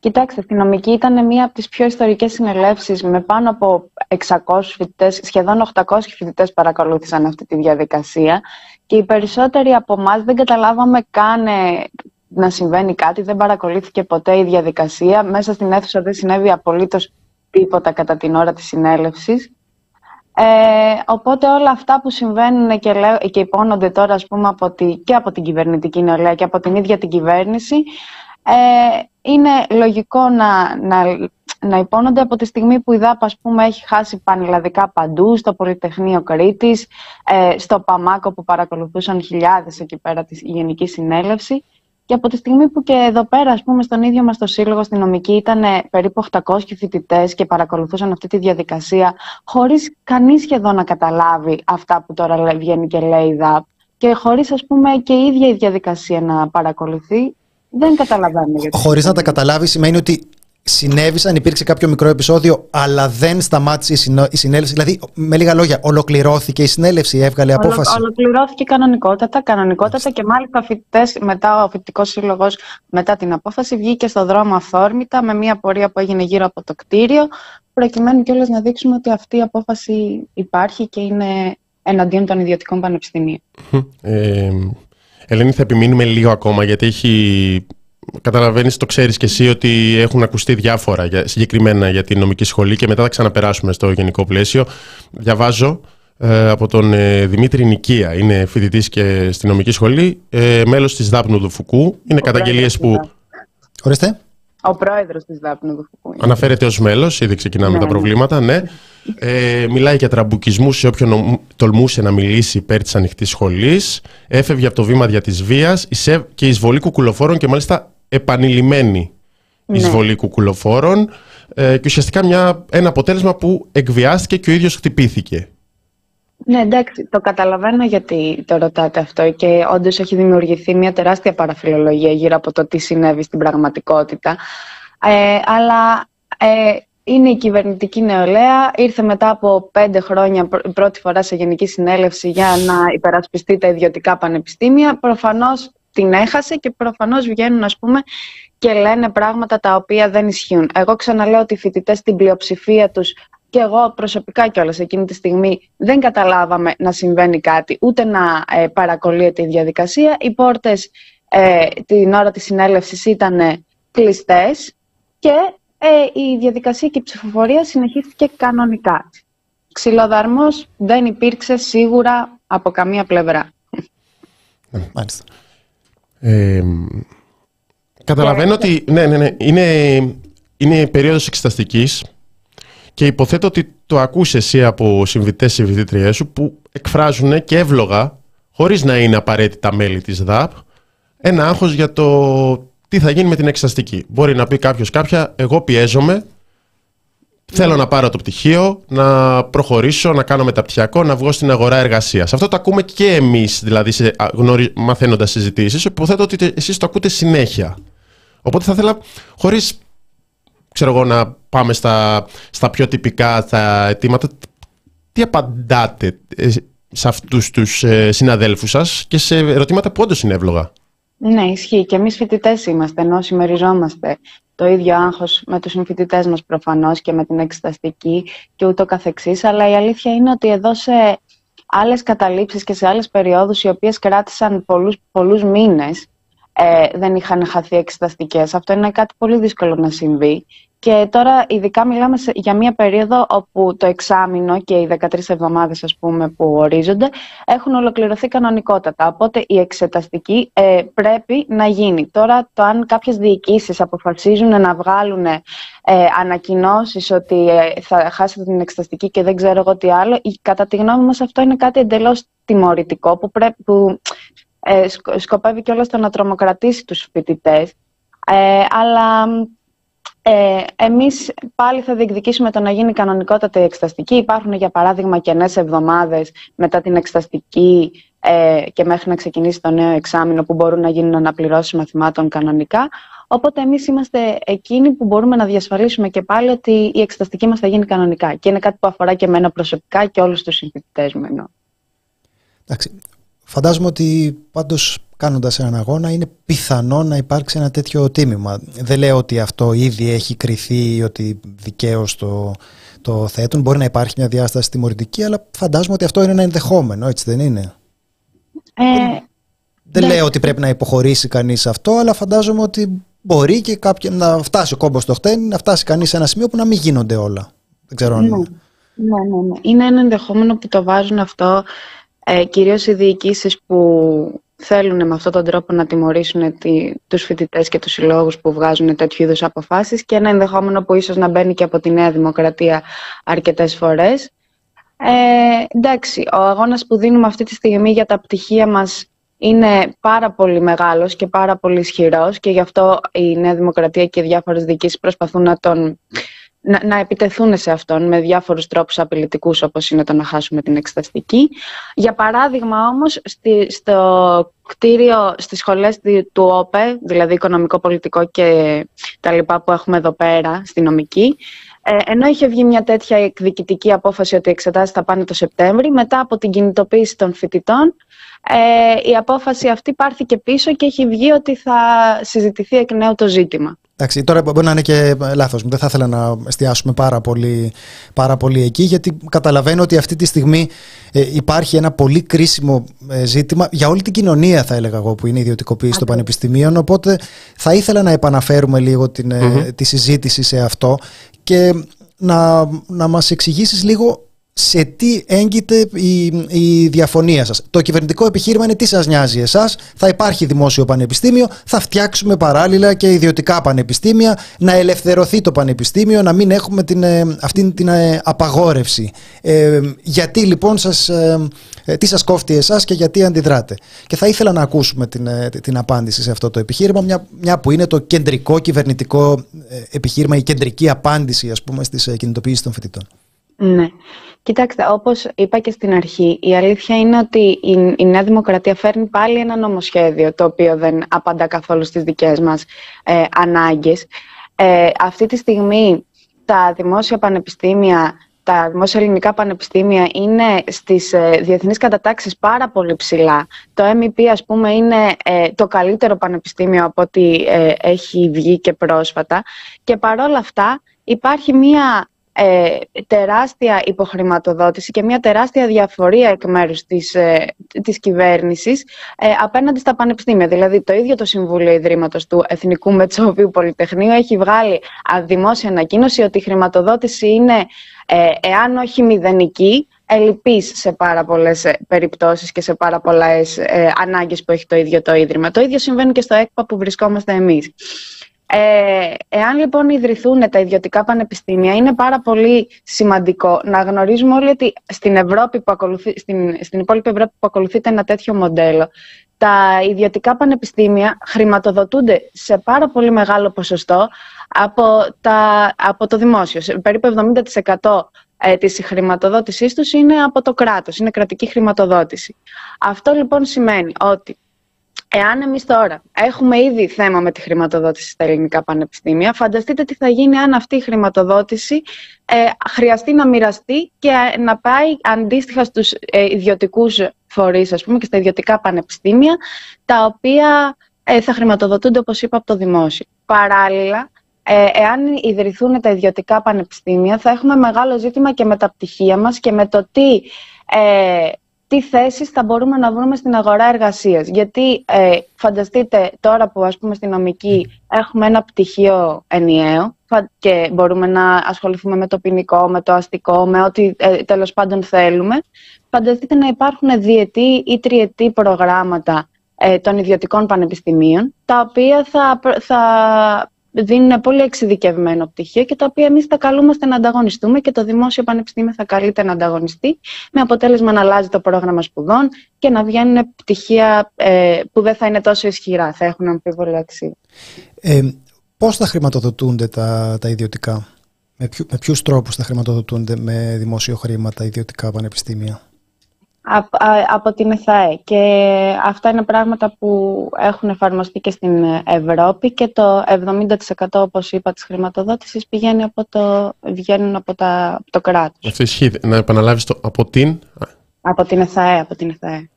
Κοιτάξτε, η νομική ήταν μία από τις πιο ιστορικές συνελεύσεις με πάνω από 600 φοιτητές, σχεδόν 800 φοιτητές παρακολούθησαν αυτή τη διαδικασία και οι περισσότεροι από εμάς δεν καταλάβαμε καν ε, να συμβαίνει κάτι, δεν παρακολούθηκε ποτέ η διαδικασία. Μέσα στην αίθουσα δεν συνέβη απολύτως τίποτα κατά την ώρα της συνέλευσης. Ε, οπότε όλα αυτά που συμβαίνουν και, λέω, και υπόνονται τώρα ας πούμε, από τη, και από την κυβερνητική νεολαία και από την ίδια την κυβέρνηση ε, είναι λογικό να, να, να υπόνονται από τη στιγμή που η ΔΑΠ ας πούμε, έχει χάσει πανελλαδικά παντού, στο Πολυτεχνείο Κρήτης, ε, στο Παμάκο που παρακολουθούσαν χιλιάδες εκεί πέρα της Γενική Συνέλευση. Και από τη στιγμή που και εδώ πέρα, ας πούμε, στον ίδιο μας το σύλλογο στην νομική ήταν περίπου 800 φοιτητές και παρακολουθούσαν αυτή τη διαδικασία χωρίς κανείς σχεδόν να καταλάβει αυτά που τώρα βγαίνει και λέει η ΔΑΠ. Και χωρίς, ας πούμε, και η ίδια η διαδικασία να παρακολουθεί, δεν καταλαβαίνω. Χωρίς να τα καταλάβεις, σημαίνει ότι συνέβησαν, υπήρξε κάποιο μικρό επεισόδιο, αλλά δεν σταμάτησε η συνέλευση. Δηλαδή, με λίγα λόγια, ολοκληρώθηκε η συνέλευση, έβγαλε απόφαση. ολοκληρώθηκε κανονικότατα, κανονικότατα και μάλιστα φοιτητές, μετά ο φοιτητικός σύλλογος, μετά την απόφαση, βγήκε στο δρόμο αυθόρμητα με μια πορεία που έγινε γύρω από το κτίριο, προκειμένου κιόλας να δείξουμε ότι αυτή η απόφαση υπάρχει και είναι εναντίον των ιδιωτικών πανεπιστημίων. Ε, Ελένη, θα επιμείνουμε λίγο ακόμα γιατί έχει. Καταλαβαίνεις, το ξέρεις και εσύ ότι έχουν ακουστεί διάφορα για, συγκεκριμένα για την νομική σχολή και μετά θα ξαναπεράσουμε στο γενικό πλαίσιο. Διαβάζω ε, από τον ε, Δημήτρη Νικία. Είναι φοιτητής και στη νομική σχολή, ε, μέλος της Δάπνου του Φουκού. Είναι καταγγελίες που. Ορίστε. Ο πρόεδρος της Δάπνου του Φουκού. Αναφέρεται ως μέλος, ήδη ξεκινάμε ναι, τα ναι. προβλήματα, ναι. Ε, μιλάει για τραμπουκισμούς σε όποιον τολμούσε να μιλήσει υπέρ της ανοιχτής σχολής. Έφευγε από το βήμα δια της βίας και εισβολή κουκουλοφόρων και μάλιστα επανειλημμένη ναι. εισβολή κουκουλοφόρων. Ε, και ουσιαστικά μια, ένα αποτέλεσμα που εκβιάστηκε και ο ίδιος χτυπήθηκε. Ναι, εντάξει, το καταλαβαίνω γιατί το ρωτάτε αυτό και όντως έχει δημιουργηθεί μια τεράστια παραφιλολογία γύρω από το τι συνέβη στην πραγματικότητα. Ε, αλλά ε, είναι η κυβερνητική νεολαία. Ήρθε μετά από πέντε χρόνια πρώτη φορά σε Γενική Συνέλευση για να υπερασπιστεί τα ιδιωτικά πανεπιστήμια. Προφανώς την έχασε και προφανώς βγαίνουν ας πούμε και λένε πράγματα τα οποία δεν ισχύουν. Εγώ ξαναλέω ότι οι φοιτητές στην πλειοψηφία τους και εγώ προσωπικά κιόλας εκείνη τη στιγμή δεν καταλάβαμε να συμβαίνει κάτι, ούτε να ε, παρακολύεται η διαδικασία. Οι πόρτες ε, την ώρα της συνέλευσης ήταν κλειστές και ε, η διαδικασία και η ψηφοφορία συνεχίστηκε κανονικά. Ξυλοδαρμός δεν υπήρξε σίγουρα από καμία πλευρά. Μάλιστα. Ε, καταλαβαίνω ότι ναι, ναι, ναι, είναι, είναι περίοδος εξεταστικής και υποθέτω ότι το ακούς εσύ από συμβητές συμβητήτριές σου που εκφράζουν και εύλογα, χωρίς να είναι απαραίτητα μέλη της ΔΑΠ, ένα άγχος για το τι θα γίνει με την εξεταστική. Μπορεί να πει κάποιος κάποια, εγώ πιέζομαι, θέλω να πάρω το πτυχίο, να προχωρήσω, να κάνω μεταπτυχιακό, να βγω στην αγορά εργασίας. Αυτό το ακούμε και εμείς, δηλαδή, γνωρι... μαθαίνοντας συζητήσεις. Υποθέτω ότι εσείς το ακούτε συνέχεια. Οπότε θα ήθελα, χωρίς ξέρω εγώ, να πάμε στα, στα πιο τυπικά τα αιτήματα, τι απαντάτε ε, σε αυτούς τους ε, συναδέλφους σας και σε ερωτήματα που όντως είναι εύλογα; Ναι, ισχύει. Και εμείς φοιτητές είμαστε, ενώ συμμεριζόμαστε το ίδιο άγχος με τους συμφοιτητές μας προφανώς και με την εξεταστική και ούτω καθεξής. Αλλά η αλήθεια είναι ότι εδώ σε άλλες καταλήψεις και σε άλλες περιόδους, οι οποίες κράτησαν πολλούς πολλούς μήνες, ε, δεν είχαν χαθεί εξεταστικές. Αυτό είναι κάτι πολύ δύσκολο να συμβεί. Και τώρα ειδικά μιλάμε για μια περίοδο όπου το εξάμεινο και οι 13 εβδομάδες ας πούμε που ορίζονται έχουν ολοκληρωθεί κανονικότατα. Οπότε η εξεταστική ε, πρέπει να γίνει. Τώρα το αν κάποιες διοικήσεις αποφασίζουν να βγάλουν ε, ανακοινώσεις ότι ε, θα χάσετε την εξεταστική και δεν ξέρω εγώ τι άλλο, κατά τη γνώμη μας αυτό είναι κάτι εντελώς τιμωρητικό που, πρέπει, που ε, σκοπεύει κιόλας το να τρομοκρατήσει τους φοιτητές. Ε, αλλά ε, εμείς πάλι θα διεκδικήσουμε το να γίνει κανονικότατα η εξεταστική. Υπάρχουν για παράδειγμα κενές εβδομάδες μετά την εξεταστική ε, και μέχρι να ξεκινήσει το νέο εξάμεινο που μπορούν να γίνουν αναπληρώσεις μαθημάτων κανονικά. Οπότε εμείς είμαστε εκείνοι που μπορούμε να διασφαλίσουμε και πάλι ότι η εξεταστική μας θα γίνει κανονικά. Και είναι κάτι που αφορά και εμένα προσωπικά και όλους τους συμφοιτητές μου εννοώ. Εντάξει. Φαντάζομαι ότι πάντως κάνοντας έναν αγώνα είναι πιθανό να υπάρξει ένα τέτοιο τίμημα. Δεν λέω ότι αυτό ήδη έχει κριθεί ή ότι δικαίως το, το θέτουν. Μπορεί να υπάρχει μια διάσταση τιμωρητική, αλλά φαντάζομαι ότι αυτό είναι ένα ενδεχόμενο, έτσι δεν είναι; Ε, δεν ναι. λέω ότι πρέπει να υποχωρήσει κανείς αυτό, αλλά φαντάζομαι ότι μπορεί και κάποια, να φτάσει ο κόμπος στο χτένι, να φτάσει κανείς σε ένα σημείο που να μην γίνονται όλα. Δεν ξέρω ναι. Ναι, ναι, ναι. Είναι ένα ενδεχόμενο που το βάζουν αυτό ε, κυρίως οι διοικήσεις που θέλουν με αυτόν τον τρόπο να τιμωρήσουν τη, τους φοιτητές και τους συλλόγους που βγάζουν τέτοιου είδους αποφάσεις και ένα ενδεχόμενο που ίσως να μπαίνει και από τη Νέα Δημοκρατία αρκετές φορές. Ε, εντάξει, ο αγώνας που δίνουμε αυτή τη στιγμή για τα πτυχία μας είναι πάρα πολύ μεγάλος και πάρα πολύ ισχυρός και γι' αυτό η Νέα Δημοκρατία και διάφορες διοικήσεις προσπαθούν να τον να, να επιτεθούν σε αυτόν με διάφορους τρόπους απειλητικούς όπως είναι το να χάσουμε την εξεταστική. Για παράδειγμα όμως στη, στο κτίριο, στις σχολές του ΟΠΕ, δηλαδή οικονομικό, πολιτικό και τα λοιπά που έχουμε εδώ πέρα στη νομική, ε, ενώ είχε βγει μια τέτοια εκδικητική απόφαση ότι οι εξετάσεις θα πάνε το Σεπτέμβρη, μετά από την κινητοποίηση των φοιτητών, ε, η απόφαση αυτή πάρθηκε πίσω και έχει βγει ότι θα συζητηθεί εκ νέου το ζήτημα. Εντάξει, τώρα μπορεί να είναι και λάθος μου. Δεν θα ήθελα να εστιάσουμε πάρα πολύ, πάρα πολύ εκεί, γιατί καταλαβαίνω ότι αυτή τη στιγμή ε, υπάρχει ένα πολύ κρίσιμο ε, ζήτημα για όλη την κοινωνία, θα έλεγα εγώ, που είναι η ιδιωτικοποίηση των πανεπιστημίων. Οπότε θα ήθελα να επαναφέρουμε λίγο την, ε, τη συζήτηση σε αυτό και να, να μας εξηγήσεις λίγο σε τι έγκυται η, η διαφωνία σας. Το κυβερνητικό επιχείρημα είναι τι σας νοιάζει εσάς, θα υπάρχει δημόσιο πανεπιστήμιο, θα φτιάξουμε παράλληλα και ιδιωτικά πανεπιστήμια, να ελευθερωθεί το πανεπιστήμιο, να μην έχουμε την, ε, αυτή την ε, απαγόρευση. Ε, γιατί λοιπόν σας, ε, τι σας κόφτει εσάς και γιατί αντιδράτε. Και θα ήθελα να ακούσουμε την, την απάντηση σε αυτό το επιχείρημα, μια, μια που είναι το κεντρικό κυβερνητικό επιχείρημα, η κεντρική απάντηση ας πούμε στις κινητοποιήσεις των φοιτητών. Ναι. Κοιτάξτε, όπως είπα και στην αρχή, η αλήθεια είναι ότι η, η Νέα Δημοκρατία φέρνει πάλι ένα νομοσχέδιο το οποίο δεν απαντά καθόλου στις δικές μας ε, ανάγκες. Ε, αυτή τη στιγμή τα δημόσια πανεπιστήμια τα δημόσια ελληνικά πανεπιστήμια είναι στις ε, διεθνείς κατατάξεις πάρα πολύ ψηλά. Το MEP, ας πούμε, είναι ε, το καλύτερο πανεπιστήμιο από ό,τι ε, έχει βγει και πρόσφατα. Και παρόλα αυτά υπάρχει μία ε, τεράστια υποχρηματοδότηση και μια τεράστια διαφορία εκ μέρους της, ε, της κυβέρνησης ε, απέναντι στα πανεπιστήμια. Δηλαδή το ίδιο το Συμβούλιο Ιδρύματος του Εθνικού Μετσόβιου Πολυτεχνείου έχει βγάλει δημόσια ανακοίνωση ότι η χρηματοδότηση είναι, ε, εάν όχι μηδενική, ελλειπής σε πάρα πολλές ε, περιπτώσεις και σε πάρα πολλές ε, ανάγκες που έχει το ίδιο το Ίδρυμα. Το ίδιο συμβαίνει και στο ΕΚΠΑ που βρισκόμαστε εμείς. Ε, εάν λοιπόν ιδρυθούν τα ιδιωτικά πανεπιστήμια, είναι πάρα πολύ σημαντικό να γνωρίζουμε όλοι ότι στην, Ευρώπη που ακολουθεί, στην, στην υπόλοιπη Ευρώπη που ακολουθείται ένα τέτοιο μοντέλο, τα ιδιωτικά πανεπιστήμια χρηματοδοτούνται σε πάρα πολύ μεγάλο ποσοστό από, τα, από το δημόσιο. Σε περίπου 70% ε, της χρηματοδότησής τους είναι από το κράτος, είναι κρατική χρηματοδότηση. Αυτό λοιπόν σημαίνει ότι Εάν εμείς τώρα έχουμε ήδη θέμα με τη χρηματοδότηση στα ελληνικά πανεπιστήμια, φανταστείτε τι θα γίνει αν αυτή η χρηματοδότηση ε, χρειαστεί να μοιραστεί και να πάει αντίστοιχα στους ε, ιδιωτικούς φορείς, ας πούμε, και στα ιδιωτικά πανεπιστήμια, τα οποία ε, θα χρηματοδοτούνται, όπως είπα, από το δημόσιο. Παράλληλα, ε, εάν ιδρυθούν τα ιδιωτικά πανεπιστήμια, θα έχουμε μεγάλο ζήτημα και με τα πτυχία μας και με το τι ε, τι θέσεις θα μπορούμε να βρούμε στην αγορά εργασίας. Γιατί ε, φανταστείτε τώρα που ας πούμε στη νομική έχουμε ένα πτυχίο ενιαίο και μπορούμε να ασχοληθούμε με το ποινικό, με το αστικό, με ό,τι ε, τέλος πάντων θέλουμε. Φανταστείτε να υπάρχουν διετή ή τριετή προγράμματα ε, των ιδιωτικών πανεπιστημίων, τα οποία θα, θα δίνουν πολύ εξειδικευμένο πτυχίο και τα οποία εμείς θα καλούμαστε να ανταγωνιστούμε και το Δημόσιο Πανεπιστήμιο θα καλείται να ανταγωνιστεί με αποτέλεσμα να αλλάζει το πρόγραμμα σπουδών και να βγαίνουν πτυχία ε, που δεν θα είναι τόσο ισχυρά, θα έχουν αμφίβολη αξία. Ε, πώς θα χρηματοδοτούνται τα, τα ιδιωτικά, με, ποιου, με ποιους τρόπους θα χρηματοδοτούνται με δημόσιο χρήμα τα ιδιωτικά πανεπιστήμια; Από την ΕΘΑΕ. Και αυτά είναι πράγματα που έχουν εφαρμοστεί και στην Ευρώπη και το 70% όπως είπα της χρηματοδότησης πηγαίνει από το, βγαίνουν από, τα, από το κράτος. Αυτό ισχύει. Να επαναλάβεις το από την... Από την ΕΘΑΕ. Από την ΕΘΑΕ.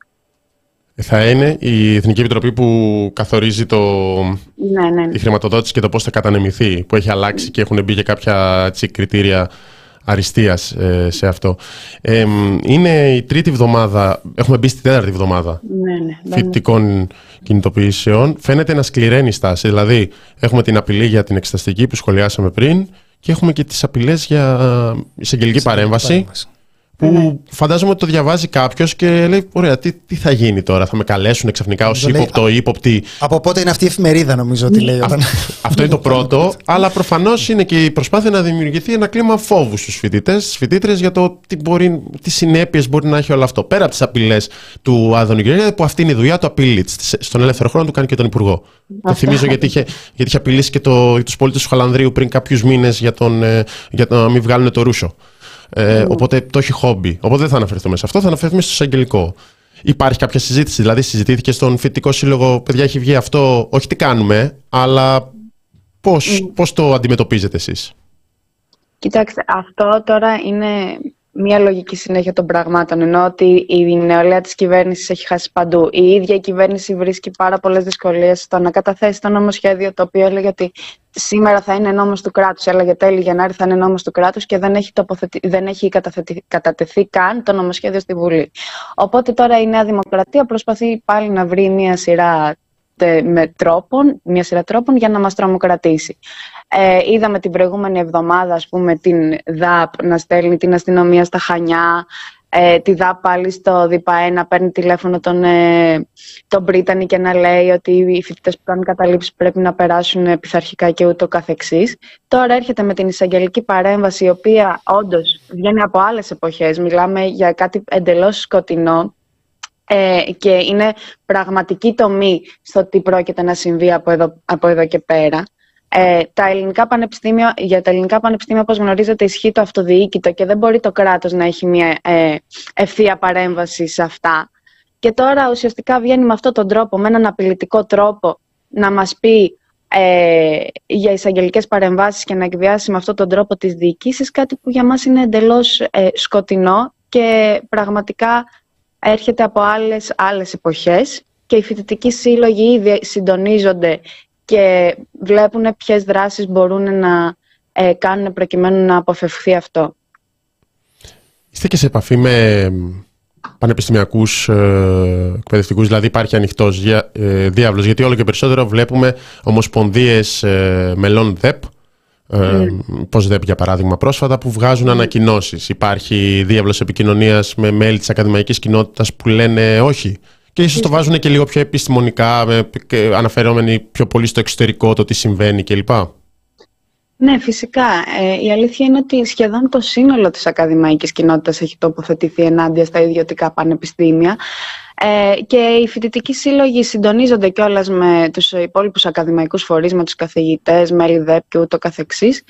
Θα είναι η Εθνική Επιτροπή που καθορίζει το... Ναι, ναι, ναι. τη χρηματοδότηση και το πώς θα κατανεμηθεί, που έχει αλλάξει και έχουν μπει και κάποια έτσι, κριτήρια αριστείας ε, σε αυτό. Ε, είναι η τρίτη εβδομάδα, έχουμε μπει στη τέταρτη εβδομάδα ναι, ναι, φοιτητικών κινητοποιήσεων. Φαίνεται ένα σκληραίνει στάση, δηλαδή έχουμε την απειλή για την εξεταστική που σχολιάσαμε πριν και έχουμε και τις απειλές για εισαγγελική παρέμβαση. παρέμβαση που ναι. φαντάζομαι ότι το διαβάζει κάποιος και λέει: Ωραία, τι, τι θα γίνει τώρα, θα με καλέσουν ξαφνικά ως ύποπτο ή ύποπτη. Από πότε είναι αυτή η εφημερίδα, νομίζω ότι λέει. Όταν... Αυτό είναι το [laughs] πρώτο. αλλά προφανώς είναι και η προσπάθεια να δημιουργηθεί ένα κλίμα φόβου στους φοιτητές, στι φοιτήτρε για το τι, μπορεί, τι συνέπειες μπορεί να έχει όλο αυτό. Πέρα από τις απειλές του Άδωνη Γεωργιάδη, που αυτή είναι η δουλειά του απειλή. Στον ελεύθερο χρόνο του κάνει και τον Υπουργό. Το θυμίζω γιατί είχε, γιατί είχε απειλήσει και το, τους πολίτες του Χαλανδρίου πριν κάποιους μήνες για, ε, για να μην βγάλουν το ρούσο. Ε, mm. Οπότε το έχει χόμπι. Οπότε δεν θα αναφερθούμε σε αυτό, θα αναφερθούμε στο εισαγγελικό. Υπάρχει κάποια συζήτηση, δηλαδή συζητήθηκε στον φοιτητικό σύλλογο, παιδιά έχει βγει αυτό, όχι τι κάνουμε, αλλά πώς, mm. πώς το αντιμετωπίζετε εσείς; Κοιτάξτε, αυτό τώρα είναι μια λογική συνέχεια των πραγμάτων. Ενώ ότι η νεολαία της κυβέρνησης έχει χάσει παντού. Η ίδια η κυβέρνηση βρίσκει πάρα πολλές δυσκολίες στο να καταθέσει το νομοσχέδιο το οποίο έλεγε ότι σήμερα θα είναι νόμος του κράτους, έλεγε τέλη Γενάρη θα είναι νόμος του κράτους και δεν έχει, τοποθετη... δεν έχει κατατεθεί καν το νομοσχέδιο στη Βουλή. Οπότε τώρα η Νέα Δημοκρατία προσπαθεί πάλι να βρει μια σειρά με τρόπον, μια σειρά τρόπων για να μας τρομοκρατήσει. Ε, είδαμε την προηγούμενη εβδομάδα, ας πούμε, την ΔΑΠ να στέλνει την αστυνομία στα Χανιά, ε, τη ΔΑΠ πάλι στο ΔΙΠΑΕ να παίρνει τηλέφωνο τον, ε, τον Πρίτανη και να λέει ότι οι φοιτητές που κάνουν καταλήψεις πρέπει να περάσουν πειθαρχικά και ούτω καθεξής. Τώρα έρχεται με την εισαγγελική παρέμβαση, η οποία όντως βγαίνει από άλλες εποχές. Μιλάμε για κάτι εντελώς σκοτεινό, ε, και είναι πραγματική τομή στο τι πρόκειται να συμβεί από εδώ, από εδώ και πέρα. Ε, τα ελληνικά πανεπιστήμια, για τα ελληνικά πανεπιστήμια, όπως γνωρίζετε, ισχύει το αυτοδιοίκητο και δεν μπορεί το κράτος να έχει μια ε, ευθεία παρέμβαση σε αυτά. Και τώρα ουσιαστικά βγαίνει με αυτόν τον τρόπο, με έναν απειλητικό τρόπο, να μας πει ε, για εισαγγελικές παρεμβάσεις και να εκβιάσει με αυτόν τον τρόπο τις διοικήσεις, κάτι που για μας είναι εντελώς ε, σκοτεινό και πραγματικά έρχεται από άλλες, άλλες εποχές και οι φοιτητικοί σύλλογοι ήδη συντονίζονται και βλέπουν ποιες δράσεις μπορούν να ε, κάνουν προκειμένου να αποφευχθεί αυτό. Είστε και σε επαφή με πανεπιστημιακούς ε, εκπαιδευτικούς, δηλαδή υπάρχει ανοιχτός διά, ε, διάβλος, γιατί όλο και περισσότερο βλέπουμε ομοσπονδίες ε, μελών ΔΕΠ, ε, mm. πώς ΔΕΠ για παράδειγμα πρόσφατα, που βγάζουν mm. ανακοινώσεις. Υπάρχει διάβλος επικοινωνίας με μέλη της ακαδημαϊκής κοινότητας που λένε όχι. Και ίσως το βάζουν και λίγο πιο επιστημονικά, αναφερόμενοι πιο πολύ στο εξωτερικό το τι συμβαίνει κλπ. Ναι, φυσικά. Ε, η αλήθεια είναι ότι σχεδόν το σύνολο της ακαδημαϊκής κοινότητας έχει τοποθετηθεί ενάντια στα ιδιωτικά πανεπιστήμια ε, και οι φοιτητικοί σύλλογοι συντονίζονται κιόλας με τους υπόλοιπους ακαδημαϊκούς φορείς, με τους καθηγητές, μέλη ΔΕΠ και ούτω καθεξής,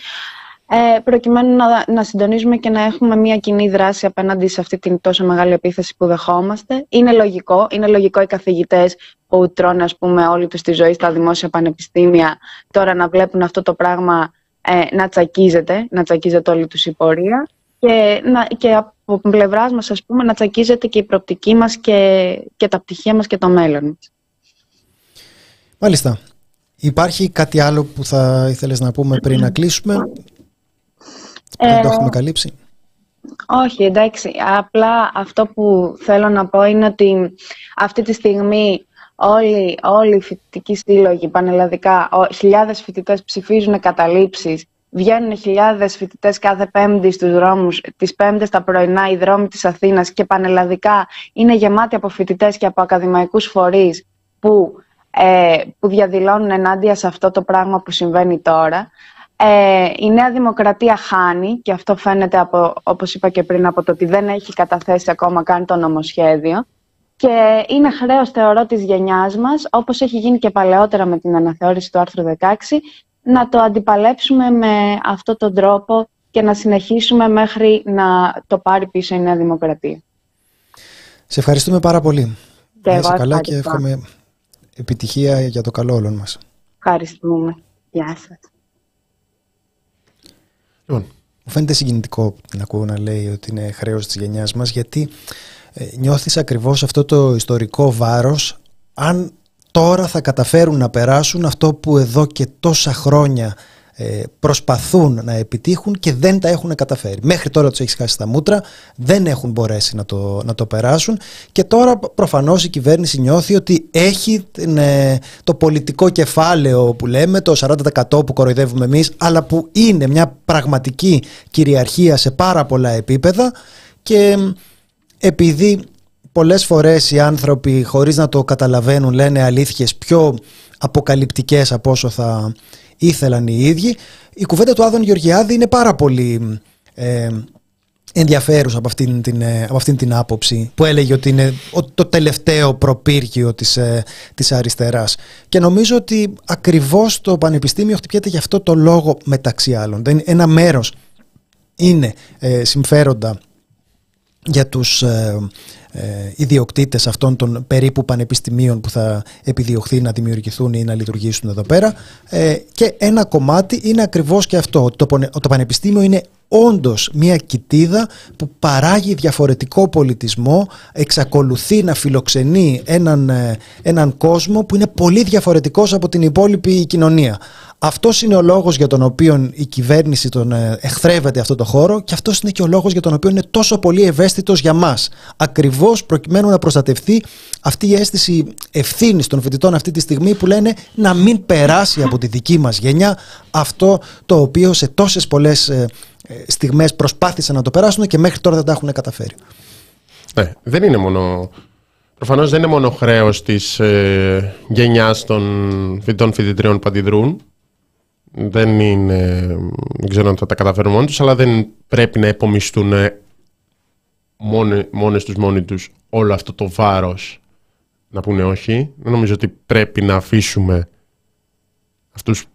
ε, προκειμένου να, να συντονίζουμε και να έχουμε μια κοινή δράση απέναντι σε αυτή την τόσο μεγάλη επίθεση που δεχόμαστε. Είναι λογικό, είναι λογικό οι καθηγητές που τρώνε ας πούμε, όλη τους τη ζωή στα δημόσια πανεπιστήμια τώρα να βλέπουν αυτό το πράγμα ε, να τσακίζεται, να τσακίζεται όλη τους η πορεία και, να, και από πλευράς μας ας πούμε να τσακίζεται και η προοπτική μας και, και τα πτυχία μας και το μέλλον μας. Μάλιστα. Υπάρχει κάτι άλλο που θα ήθελες να πούμε πριν να κλείσουμε; Ε, Δεν το έχουμε καλύψει. Όχι, εντάξει. Απλά αυτό που θέλω να πω είναι ότι αυτή τη στιγμή όλοι, όλοι οι φοιτητικοί σύλλογοι πανελλαδικά, χιλιάδες φοιτητές ψηφίζουν καταλήψεις, βγαίνουν χιλιάδες φοιτητές κάθε πέμπτη στους δρόμους, τις πέμπτες τα πρωινά οι δρόμοι της Αθήνας και πανελλαδικά είναι γεμάτοι από φοιτητές και από ακαδημαϊκούς φορείς που, ε, που διαδηλώνουν ενάντια σε αυτό το πράγμα που συμβαίνει τώρα. Ε, η Νέα Δημοκρατία χάνει και αυτό φαίνεται από, όπως είπα και πριν από το ότι δεν έχει καταθέσει ακόμα καν το νομοσχέδιο. Και είναι χρέος, θεωρώ, της γενιάς μας, όπως έχει γίνει και παλαιότερα με την αναθεώρηση του άρθρου 16, να το αντιπαλέψουμε με αυτόν τον τρόπο και να συνεχίσουμε μέχρι να το πάρει πίσω η Νέα Δημοκρατία. Σε ευχαριστούμε πάρα πολύ. Και Είσαι καλά και εύχομαι επιτυχία για το καλό όλων μας. Ευχαριστούμε. Γεια σας. Λοιπόν. Μου φαίνεται συγκινητικό να ακούω να λέει ότι είναι χρέος της γενιάς μας γιατί ε, νιώθεις ακριβώς αυτό το ιστορικό βάρος αν τώρα θα καταφέρουν να περάσουν αυτό που εδώ και τόσα χρόνια ε, προσπαθούν να επιτύχουν και δεν τα έχουν καταφέρει. Μέχρι τώρα τους έχει χάσει τα μούτρα, δεν έχουν μπορέσει να το, να το περάσουν και τώρα προφανώς η κυβέρνηση νιώθει ότι έχει ε, το πολιτικό κεφάλαιο που λέμε, το 40% που κοροϊδεύουμε εμείς, αλλά που είναι μια πραγματική κυριαρχία σε πάρα πολλά επίπεδα και επειδή πολλές φορές οι άνθρωποι χωρίς να το καταλαβαίνουν λένε αλήθειες πιο αποκαλυπτικές από όσο θα ήθελαν οι ίδιοι. Η κουβέντα του Άδων Γεωργιάδη είναι πάρα πολύ ε, ενδιαφέρουσα από αυτήν, την, ε, από αυτήν την άποψη που έλεγε ότι είναι το τελευταίο προπύργιο της, ε, της αριστεράς. Και νομίζω ότι ακριβώς το Πανεπιστήμιο χτυπιέται γι' αυτό το λόγο μεταξύ άλλων. Ένα μέρος είναι ε, συμφέροντα για τους ε, ε, ιδιοκτήτες αυτών των περίπου πανεπιστημίων που θα επιδιωχθεί να δημιουργηθούν ή να λειτουργήσουν εδώ πέρα ε, και ένα κομμάτι είναι ακριβώς και αυτό το, το πανεπιστήμιο είναι όντως μια κοιτίδα που παράγει διαφορετικό πολιτισμό, εξακολουθεί να φιλοξενεί έναν, ε, έναν κόσμο που είναι πολύ διαφορετικός από την υπόλοιπη κοινωνία. Αυτός είναι ο λόγος για τον οποίο η κυβέρνηση τον ε, εχθρεύεται αυτό το χώρο και αυτός είναι και ο λόγος για τον οποίο είναι τόσο πολύ ευαίσθητος για μας. Ακριβώς προκειμένου να προστατευτεί αυτή η αίσθηση ευθύνης των φοιτητών αυτή τη στιγμή που λένε να μην περάσει από τη δική μας γενιά αυτό το οποίο σε τόσες πολλές ε, ε, στιγμές προσπάθησαν να το περάσουν και μέχρι τώρα δεν τα έχουν καταφέρει. Ναι, δεν είναι μόνο... Προφανώς δεν είναι μόνο χρέος της ε, γενιάς των φοιτητών φοιτητριών που αντιδρούν. Δεν είναι... Δεν ξέρω αν θα τα καταφέρουν μόνοι τους, αλλά δεν πρέπει να επομιστούν μόνοι, μόνες τους μόνοι τους όλο αυτό το βάρος να πούνε όχι. Δεν νομίζω ότι πρέπει να αφήσουμε αυτούς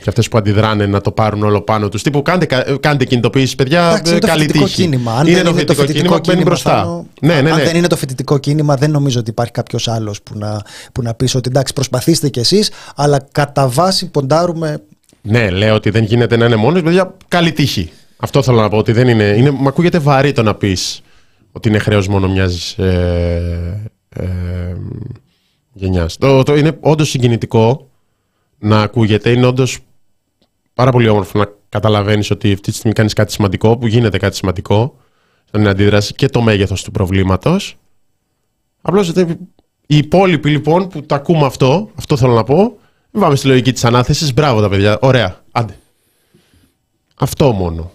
Και αυτές που αντιδράνε να το πάρουν όλο πάνω τους. Τύπου κάντε, κάντε κινητοποίηση, παιδιά. Εντάξει, είναι το καλή φοιτητικό τύχη. κίνημα. Αν είναι δεν το είναι το φοιτητικό κίνημα που μπαίνει μπροστά. Θάνο, Ναι, ναι, Αν ναι. δεν είναι το φοιτητικό κίνημα, δεν νομίζω ότι υπάρχει κάποιος άλλος που να, που να πεις ότι εντάξει, προσπαθήστε κι εσείς, αλλά κατά βάση ποντάρουμε. Ναι, λέω ότι δεν γίνεται να είναι μόνος. Παιδιά, καλή τύχη. Αυτό θέλω να πω. Ότι δεν είναι. είναι μου ακούγεται βαρύ το να πεις ότι είναι χρέος μόνο μιας ε, ε, γενιάς. Το, το είναι όντως συγκινητικό να ακούγεται. Είναι όντως πάρα πολύ όμορφο να καταλαβαίνεις ότι αυτή τη στιγμή κάνεις κάτι σημαντικό, που γίνεται κάτι σημαντικό στην αντίδραση και το μέγεθος του προβλήματος. Απλώς οι υπόλοιποι λοιπόν που τα ακούμε αυτό, αυτό θέλω να πω, μην πάμε στη λογική της ανάθεσης. Μπράβο τα παιδιά. Ωραία. Άντε. Αυτό μόνο.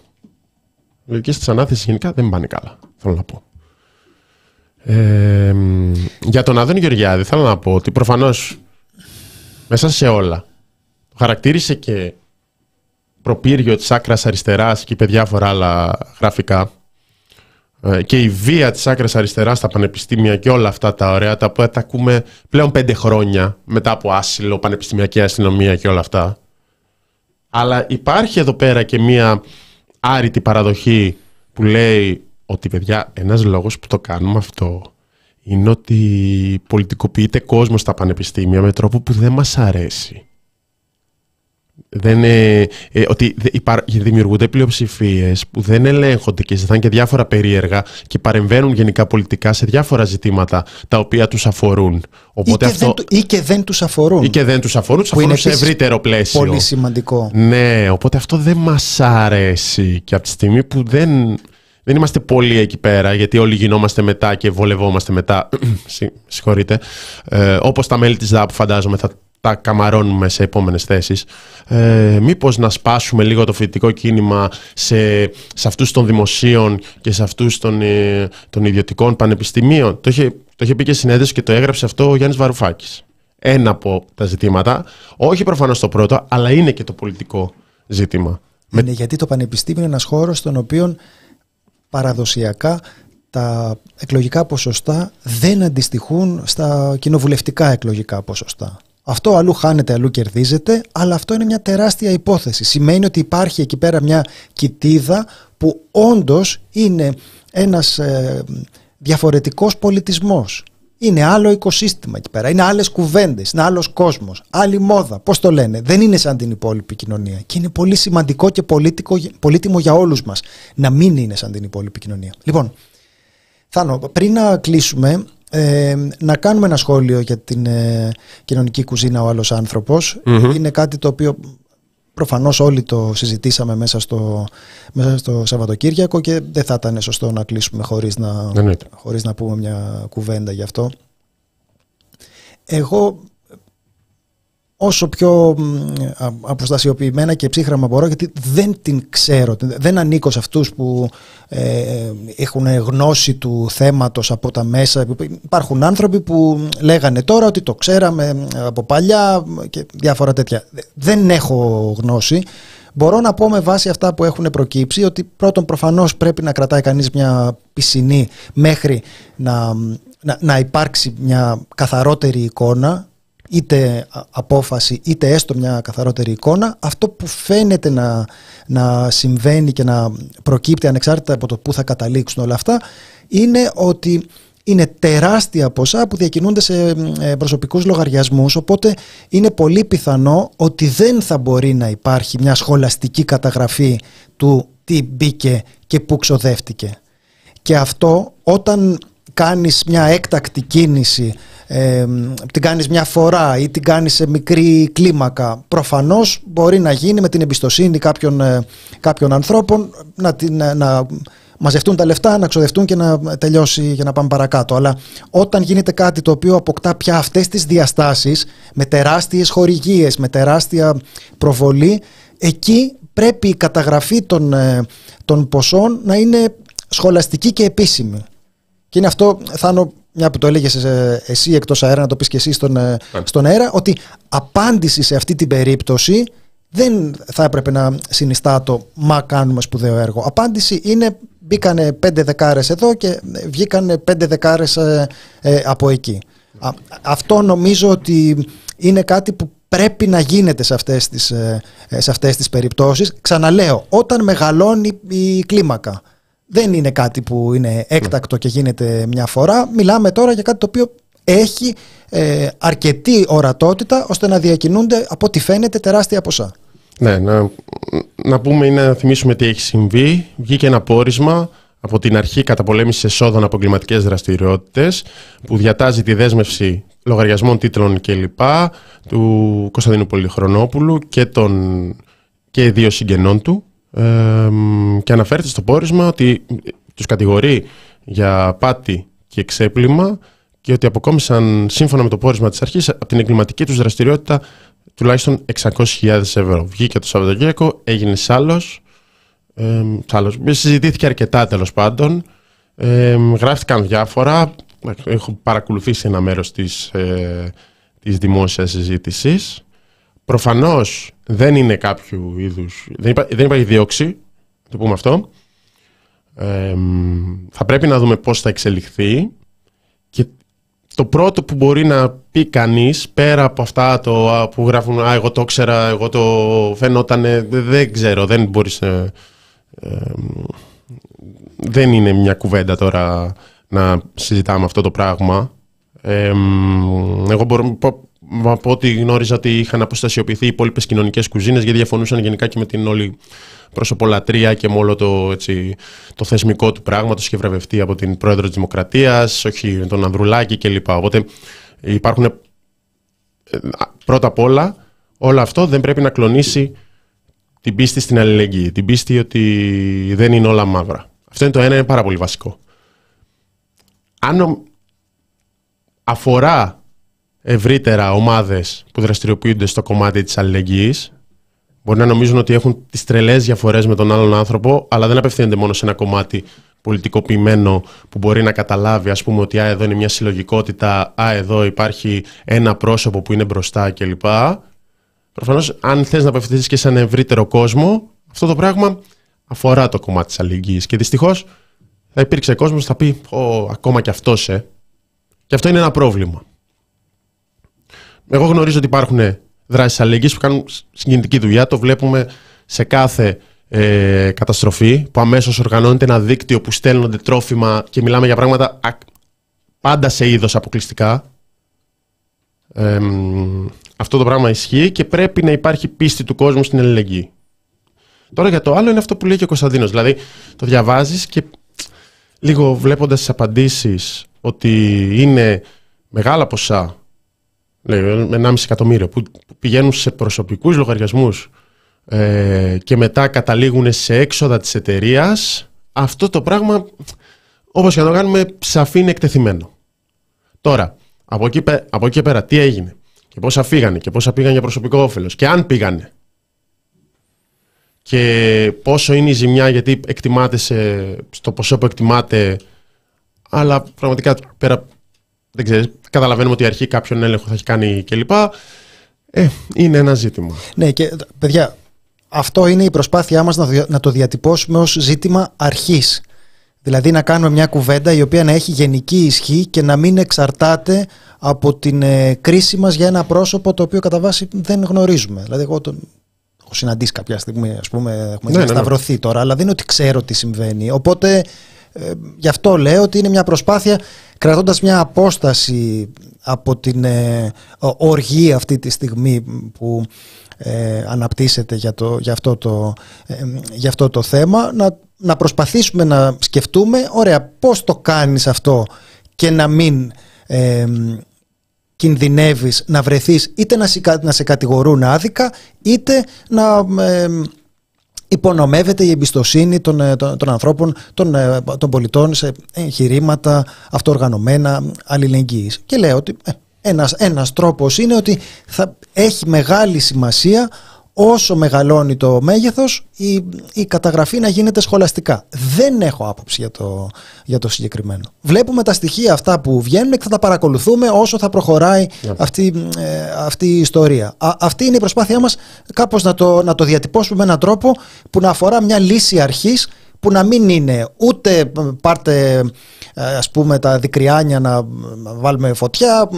Οι λογικές της ανάθεσης γενικά δεν πάνε καλά. Θέλω να πω. Ε, μ, για τον Άδωνη Γεωργιάδη θέλω να πω ότι προφανώς μέσα σε όλα το χαρακτήρισε και προπύργιο της άκρας αριστεράς και είπε διάφορα άλλα γραφικά ε, και η βία της άκρας αριστεράς στα πανεπιστήμια και όλα αυτά τα ωραία τα οποία τα ακούμε πλέον πέντε χρόνια μετά από άσυλο, πανεπιστημιακή αστυνομία και όλα αυτά αλλά υπάρχει εδώ πέρα και μία άρρητη παραδοχή που λέει ότι παιδιά ένας λόγος που το κάνουμε αυτό είναι ότι πολιτικοποιείται κόσμος στα πανεπιστήμια με τρόπο που δεν μας αρέσει. Δεν, ε, ε, ότι δε- υπά- δημιουργούνται πλειοψηφίες που δεν ελέγχονται και ζητάνε και διάφορα περίεργα και παρεμβαίνουν γενικά πολιτικά σε διάφορα ζητήματα τα οποία τους αφορούν. Ή Οπότε και, αυτό, δεν, του- ή και δεν τους αφορούν. ή και δεν τους αφορούν, τους Που είναι αφορούν σε επίσης ευρύτερο πλαίσιο. Πολύ σημαντικό. Ναι, οπότε αυτό δεν μας αρέσει και από τη στιγμή που δεν, δεν είμαστε πολύ εκεί πέρα γιατί όλοι γινόμαστε μετά και βολευόμαστε μετά, [clears throat] Συ- συγχωρείτε, ε, όπως τα μέλη της ΔΑΠ φαντάζομαι θα τα καμαρώνουμε σε επόμενες θέσεις, ε, μήπως να σπάσουμε λίγο το φοιτητικό κίνημα σε, σε αυτούς των δημοσίων και σε αυτούς των, ε, των ιδιωτικών πανεπιστημίων. Το είχε, το είχε πει και συνέντευξη και το έγραψε αυτό ο Γιάννης Βαρουφάκης. Ένα από τα ζητήματα, όχι προφανώς το πρώτο, αλλά είναι και το πολιτικό ζήτημα. Είναι γιατί το πανεπιστήμιο είναι ένας χώρος στον οποίο παραδοσιακά τα εκλογικά ποσοστά δεν αντιστοιχούν στα κοινοβουλευτικά εκλογικά ποσοστά. Αυτό αλλού χάνεται, αλλού κερδίζεται, αλλά αυτό είναι μια τεράστια υπόθεση. Σημαίνει ότι υπάρχει εκεί πέρα μια κοιτίδα που όντως είναι ένας ε, διαφορετικός πολιτισμός. Είναι άλλο οικοσύστημα εκεί πέρα. Είναι άλλες κουβέντες, είναι άλλος κόσμος, άλλη μόδα. Πώς το λένε. Δεν είναι σαν την υπόλοιπη κοινωνία. Και είναι πολύ σημαντικό και πολύτικο, πολύτιμο για όλους μας να μην είναι σαν την υπόλοιπη κοινωνία. Λοιπόν, Θάνο, πριν να κλείσουμε, ε, να κάνουμε ένα σχόλιο για την ε, κοινωνική κουζίνα ο άλλος άνθρωπος. Είναι κάτι το οποίο προφανώς όλοι το συζητήσαμε μέσα στο, μέσα στο Σαββατοκύριακο και δεν θα ήταν σωστό να κλείσουμε χωρίς να, Εννοείται. χωρίς να πούμε μια κουβέντα γι' αυτό. Εγώ όσο πιο μ, α- αποστασιοποιημένα και ψύχραμα μπορώ γιατί δεν την ξέρω, δεν ανήκω σε αυτούς που ε, έχουν γνώση του θέματος από τα μέσα. Υπάρχουν άνθρωποι που λέγανε τώρα ότι το ξέραμε από παλιά και διάφορα τέτοια. Δεν έχω γνώση. Μπορώ να πω με βάση αυτά που έχουν προκύψει ότι πρώτον προφανώς πρέπει να κρατάει κανείς μια πισινή μέχρι να, να, να υπάρξει μια καθαρότερη εικόνα είτε α- απόφαση είτε έστω μια καθαρότερη εικόνα αυτό που φαίνεται να, να συμβαίνει και να προκύπτει ανεξάρτητα από το που θα καταλήξουν όλα αυτά είναι ότι είναι τεράστια ποσά που διακινούνται σε ε, προσωπικούς λογαριασμούς οπότε είναι πολύ πιθανό ότι δεν θα μπορεί να υπάρχει μια σχολαστική καταγραφή του τι μπήκε και πού ξοδεύτηκε. Και αυτό όταν κάνεις μια έκτακτη κίνηση ε, την κάνεις μια φορά ή την κάνεις σε μικρή κλίμακα προφανώς μπορεί να γίνει με την εμπιστοσύνη κάποιων, ε, κάποιων ανθρώπων να, την, ε, να μαζευτούν τα λεφτά, να ξοδευτούν και να τελειώσει για να πάμε παρακάτω. Αλλά όταν γίνεται κάτι το οποίο αποκτά πια αυτές τις διαστάσεις με τεράστιες χορηγίες, με τεράστια προβολή εκεί πρέπει η καταγραφή των, ε, των ποσών να είναι σχολαστική και επίσημη. Και είναι αυτό, Θάνο, μια που το έλεγες εσύ εκτός αέρα, να το πεις και εσύ στον, ε, στον αέρα, ότι απάντηση σε αυτή την περίπτωση δεν θα έπρεπε να συνιστά το «μα κάνουμε σπουδαίο έργο». Απάντηση είναι μπήκανε πέντε δεκάρες εδώ και βγήκανε πέντε δεκάρες ε, ε, από εκεί. Α, αυτό νομίζω ότι είναι κάτι που πρέπει να γίνεται σε αυτές τις, ε, σε αυτές τις περιπτώσεις. Ξαναλέω, όταν μεγαλώνει η κλίμακα, δεν είναι κάτι που είναι έκτακτο και γίνεται μια φορά. Μιλάμε τώρα για κάτι το οποίο έχει ε, αρκετή ορατότητα ώστε να διακινούνται από ό,τι φαίνεται τεράστια ποσά. Ναι, να, να πούμε ή να θυμίσουμε τι έχει συμβεί. Βγήκε ένα πόρισμα από την αρχή καταπολέμησης εσόδων από εγκληματικές δραστηριότητες που διατάζει τη δέσμευση λογαριασμών, τίτλων κλπ. του Κωνσταντίνου Πολυχρονόπουλου και, των, και δύο συγγενών του. Και αναφέρεται στο πόρισμα ότι τους κατηγορεί για πάτη και ξέπλυμα και ότι αποκόμισαν σύμφωνα με το πόρισμα της αρχής από την εγκληματική τους δραστηριότητα τουλάχιστον 600.000 ευρώ. Βγήκε το Σαββατοκύριακο, έγινε σάλος, ε, σάλος. συζητήθηκε αρκετά τέλος πάντων, ε, γράφτηκαν διάφορα, έχω παρακολουθήσει ένα μέρος της, ε, της δημόσιας συζήτησης. Προφανώς δεν είναι κάποιο είδους, δεν, υπά, δεν υπάρχει δίωξη, το πούμε αυτό. Ε, θα πρέπει να δούμε πώς θα εξελιχθεί και το πρώτο που μπορεί να πει κανείς πέρα από αυτά το, που γράφουν «Α, εγώ το ήξερα, εγώ το φαινόταν, δεν ξέρω, δεν μπορείς ε, δεν είναι μια κουβέντα τώρα να συζητάμε αυτό το πράγμα. εγώ μπορώ να πω ότι γνώριζα ότι είχαν αποστασιοποιηθεί οι υπόλοιπες κοινωνικές κουζίνες γιατί διαφωνούσαν γενικά και με την όλη προσωπολατρία και με όλο το, έτσι, το θεσμικό του πράγμα. Το είχε βραβευτεί από την πρόεδρο της Δημοκρατίας, όχι τον Ανδρουλάκη κλπ. Οπότε υπάρχουν. Ε, πρώτα απ' όλα, όλο αυτό δεν πρέπει να κλονίσει την πίστη στην αλληλεγγύη. Την πίστη ότι δεν είναι όλα μαύρα. Αυτό είναι το ένα, είναι πάρα πολύ βασικό. Αν αφορά ευρύτερα ομάδες που δραστηριοποιούνται στο κομμάτι της αλληλεγγύης, μπορεί να νομίζουν ότι έχουν τις τρελές διαφορές με τον άλλον άνθρωπο, αλλά δεν απευθύνονται μόνο σε ένα κομμάτι πολιτικοποιημένο που μπορεί να καταλάβει ας πούμε ότι α, εδώ είναι μια συλλογικότητα, α, εδώ υπάρχει ένα πρόσωπο που είναι μπροστά κλπ. Προφανώς, αν θες να απευθυνθείς και σε ένα ευρύτερο κόσμο, αυτό το πράγμα αφορά το κομμάτι της αλληλεγγύης. Και δυστυχώς θα υπήρξε κόσμος που θα πει: ακόμα και αυτός, ε. Και αυτό είναι ένα πρόβλημα. Εγώ γνωρίζω ότι υπάρχουν δράσεις αλληλεγγύης που κάνουν συγκινητική δουλειά. Το βλέπουμε σε κάθε ε, καταστροφή που αμέσως οργανώνεται ένα δίκτυο που στέλνονται τρόφιμα και μιλάμε για πράγματα πάντα σε είδος αποκλειστικά. Ε, αυτό το πράγμα ισχύει και πρέπει να υπάρχει πίστη του κόσμου στην αλληλεγγύη. Τώρα για το άλλο είναι αυτό που λέει και ο Κωνσταντίνος. Δηλαδή το διαβάζεις και λίγο βλέποντας τις απαντήσεις ότι είναι μεγάλα ποσά, λέει 1,5 εκατομμύριο, που πηγαίνουν σε προσωπικούς λογαριασμούς ε, και μετά καταλήγουν σε έξοδα της εταιρείας, αυτό το πράγμα, όπως και να το κάνουμε, σαφή είναι εκτεθειμένο. Τώρα, από εκεί, από εκεί πέρα, τι έγινε; Και πόσα φύγανε; Και πόσα πήγαν για προσωπικό όφελος; Και αν πήγανε; Και πόσο είναι η ζημιά γιατί εκτιμάται σε, στο ποσό που εκτιμάται αλλά πραγματικά πέρα δεν ξέρεις, καταλαβαίνουμε ότι η αρχή κάποιον έλεγχο θα έχει κάνει κλπ. Ε, είναι ένα ζήτημα. Ναι και παιδιά αυτό είναι η προσπάθειά μας να, να το διατυπώσουμε ως ζήτημα αρχής. Δηλαδή να κάνουμε μια κουβέντα η οποία να έχει γενική ισχύ και να μην εξαρτάται από την ε, κρίση μας για ένα πρόσωπο το οποίο κατά βάση δεν γνωρίζουμε. Δηλαδή εγώ τον έχω συναντήσει κάποια στιγμή, ας πούμε, έχουμε ναι, ναι, ναι. τώρα, αλλά δεν είναι ότι ξέρω τι συμβαίνει. Οπότε ε, γι' αυτό λέω ότι είναι μια προσπάθεια κρατώντας μια απόσταση από την ε, οργή αυτή τη στιγμή που ε, αναπτύσσεται για, το, για, αυτό το, ε, για αυτό το θέμα να, να προσπαθήσουμε να σκεφτούμε ωραία πώς το κάνεις αυτό και να μην ε, κινδυνεύεις να βρεθείς είτε να σε, να σε κατηγορούν άδικα είτε να ε, υπονομεύεται η εμπιστοσύνη των, ε, των, των ανθρώπων, των, ε, των πολιτών σε εγχειρήματα αυτοοργανωμένα αλληλεγγύης. Και λέω ότι ένας, ένας τρόπος είναι ότι θα έχει μεγάλη σημασία όσο μεγαλώνει το μέγεθος η, η καταγραφή να γίνεται σχολαστικά. Δεν έχω άποψη για το, για το συγκεκριμένο. Βλέπουμε τα στοιχεία αυτά που βγαίνουν και θα τα παρακολουθούμε όσο θα προχωράει ναι. αυτή, ε, αυτή η ιστορία. αυτή είναι η προσπάθειά μας κάπως να το, να το διατυπώσουμε με έναν τρόπο που να αφορά μια λύση αρχής που να μην είναι ούτε πάρτε ας πούμε τα δικριάνια να βάλουμε φωτιά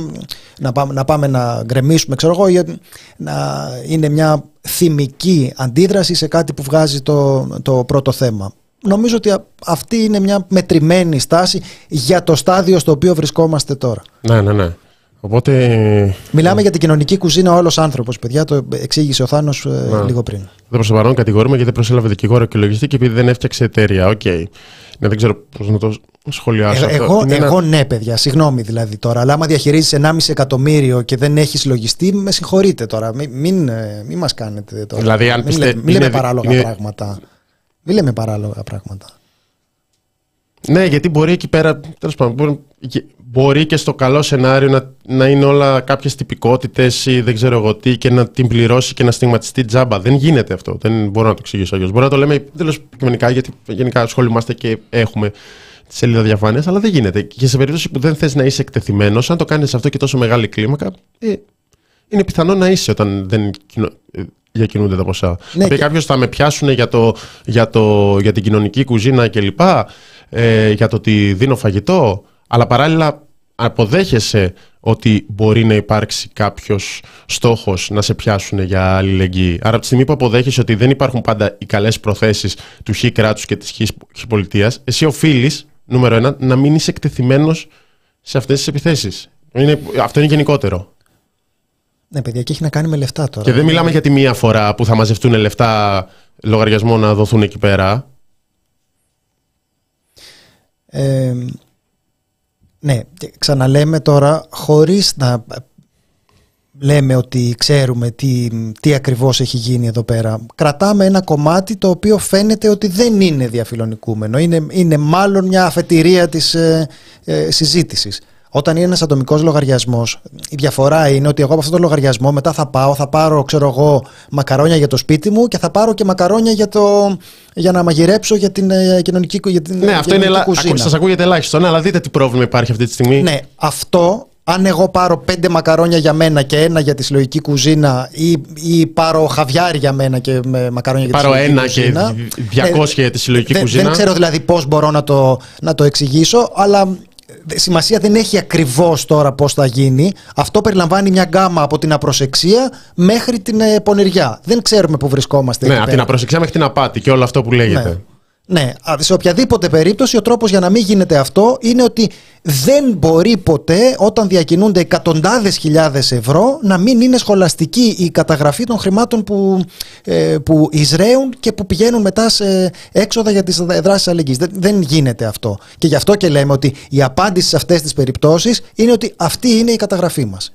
να, πάμε, να πάμε να γκρεμίσουμε, ξέρω εγώ, ή να είναι μια θυμική αντίδραση σε κάτι που βγάζει το, το πρώτο θέμα. Νομίζω ότι αυτή είναι μια μετρημένη στάση για το στάδιο στο οποίο βρισκόμαστε τώρα. Ναι, ναι, ναι. Οπότε... Μιλάμε για την κοινωνική κουζίνα Ο Άλλος Άνθρωπος, παιδιά. Το εξήγησε ο Θάνος ε, λίγο πριν. Τον προς το παρόν κατηγορούμε γιατί δεν προσέλαβε δικηγόρο και λογιστή και επειδή δεν έφτιαξε εταιρεία. Ok. Okay. Ναι, δεν ξέρω πώς να το σχολιάσω. Ε, εγώ, εγώ ναι, παιδιά, συγγνώμη δηλαδή τώρα. Αλλά άμα διαχειρίζεις 1,5 εκατομμύριο και δεν έχεις λογιστή, με συγχωρείτε τώρα. Μην, μην, ε, μην μας κάνετε τώρα. Δηλαδή, αν μην, πιστε... μην λέμε παράλογα είναι... πράγματα. Μην λέμε παράλογα πράγματα. Ναι, γιατί μπορεί εκεί πέρα, τέλος πάντων, μπορεί, μπορεί και στο καλό σενάριο να, να είναι όλα κάποιες τυπικότητες ή δεν ξέρω εγώ τι και να την πληρώσει και να στιγματιστεί τζάμπα. Δεν γίνεται αυτό. Δεν μπορώ να το εξηγήσω αλλιώς. Μπορώ να το λέμε τέλος υποκειμενικά γιατί γενικά ασχολούμαστε και έχουμε τη σελίδα διαφάνειας, αλλά δεν γίνεται. Και σε περίπτωση που δεν θες να είσαι εκτεθειμένος, αν το κάνεις αυτό και τόσο μεγάλη κλίμακα, ε, είναι πιθανό να είσαι όταν δεν ε, διακινούνται τα ποσά. Ναι, και... κάποιος θα με πιάσουν για, το, για, το, για την κοινωνική κουζίνα κλπ. Ε, για το ότι δίνω φαγητό, αλλά παράλληλα αποδέχεσαι ότι μπορεί να υπάρξει κάποιος στόχος να σε πιάσουν για αλληλεγγύη. Άρα, από τη στιγμή που αποδέχεσαι ότι δεν υπάρχουν πάντα οι καλές προθέσεις του χ κράτους και της χ πολιτείας, εσύ οφείλεις, νούμερο ένα, να μην είσαι εκτεθειμένος σε αυτές τις επιθέσεις. αυτό είναι γενικότερο. Ναι, παιδιά, και έχει να κάνει με λεφτά τώρα. Και δεν μιλάμε για τη μία φορά που θα μαζευτούν λεφτά λογαριασμό να δοθούν εκεί πέρα. Ε, ναι, ξαναλέμε τώρα χωρίς να λέμε ότι ξέρουμε τι, τι ακριβώς έχει γίνει εδώ πέρα. Κρατάμε ένα κομμάτι το οποίο φαίνεται ότι δεν είναι διαφιλονικούμενο. Είναι, είναι μάλλον μια αφετηρία της ε, ε συζήτησης. Όταν είναι ένας ατομικός λογαριασμός, η διαφορά είναι ότι εγώ από αυτό το λογαριασμό μετά θα πάω, θα πάρω ξέρω εγώ, μακαρόνια για το σπίτι μου και θα πάρω και μακαρόνια για, το, για να μαγειρέψω για την ε, κοινωνική για την, Ναι, αυτό είναι Σας ακούγεται ελάχιστο, ναι, αλλά δείτε τι πρόβλημα υπάρχει αυτή τη στιγμή. Ναι, αυτό αν εγώ πάρω πέντε μακαρόνια για μένα και ένα για τη συλλογική κουζίνα ή, ή πάρω χαβιάρι για μένα και με μακαρόνια για τη συλλογική κουζίνα. Πάρω ένα και 200 για τη συλλογική κουζίνα. Δεν ξέρω δηλαδή πώς μπορώ να το, να το εξηγήσω, αλλά σημασία δεν έχει ακριβώς τώρα πώς θα γίνει. Αυτό περιλαμβάνει μια γκάμα από την απροσεξία μέχρι την ε, πονηριά. Δεν ξέρουμε πού βρισκόμαστε. Ναι, από την απροσεξία μέχρι την απάτη και όλο αυτό που λέγεται. Ναι. Ναι, σε οποιαδήποτε περίπτωση ο τρόπος για να μην γίνεται αυτό είναι ότι δεν μπορεί ποτέ όταν διακινούνται εκατοντάδες χιλιάδες ευρώ να μην είναι σχολαστική η καταγραφή των χρημάτων που, ε, που εισραίουν και που πηγαίνουν μετά σε έξοδα για τις δράσεις αλληλεγγύης. Δεν, δεν γίνεται αυτό. Και γι' αυτό και λέμε ότι η απάντηση σε αυτές τις περιπτώσεις είναι ότι αυτή είναι η καταγραφή μας.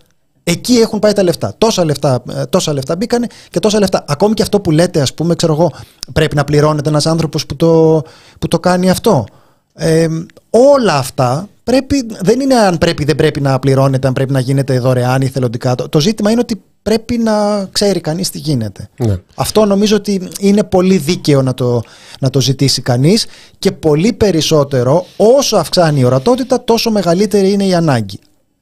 Εκεί έχουν πάει τα λεφτά. Τόσα λεφτά, ε, τόσα λεφτά μπήκανε και τόσα λεφτά. Ακόμη και αυτό που λέτε, ας πούμε, ξέρω εγώ, πρέπει να πληρώνεται ένας άνθρωπος που το, που το κάνει αυτό. Ε, όλα αυτά πρέπει, δεν είναι αν πρέπει δεν πρέπει να πληρώνεται, αν πρέπει να γίνεται δωρεάν ή θελοντικά. Το, το ζήτημα είναι ότι πρέπει να ξέρει κανείς τι γίνεται. Ναι. Αυτό νομίζω ότι είναι πολύ δίκαιο να το, να το ζητήσει κανείς και πολύ περισσότερο όσο αυξάνει η ορατότητα τόσο μεγαλύτερη είναι η ανάγκη.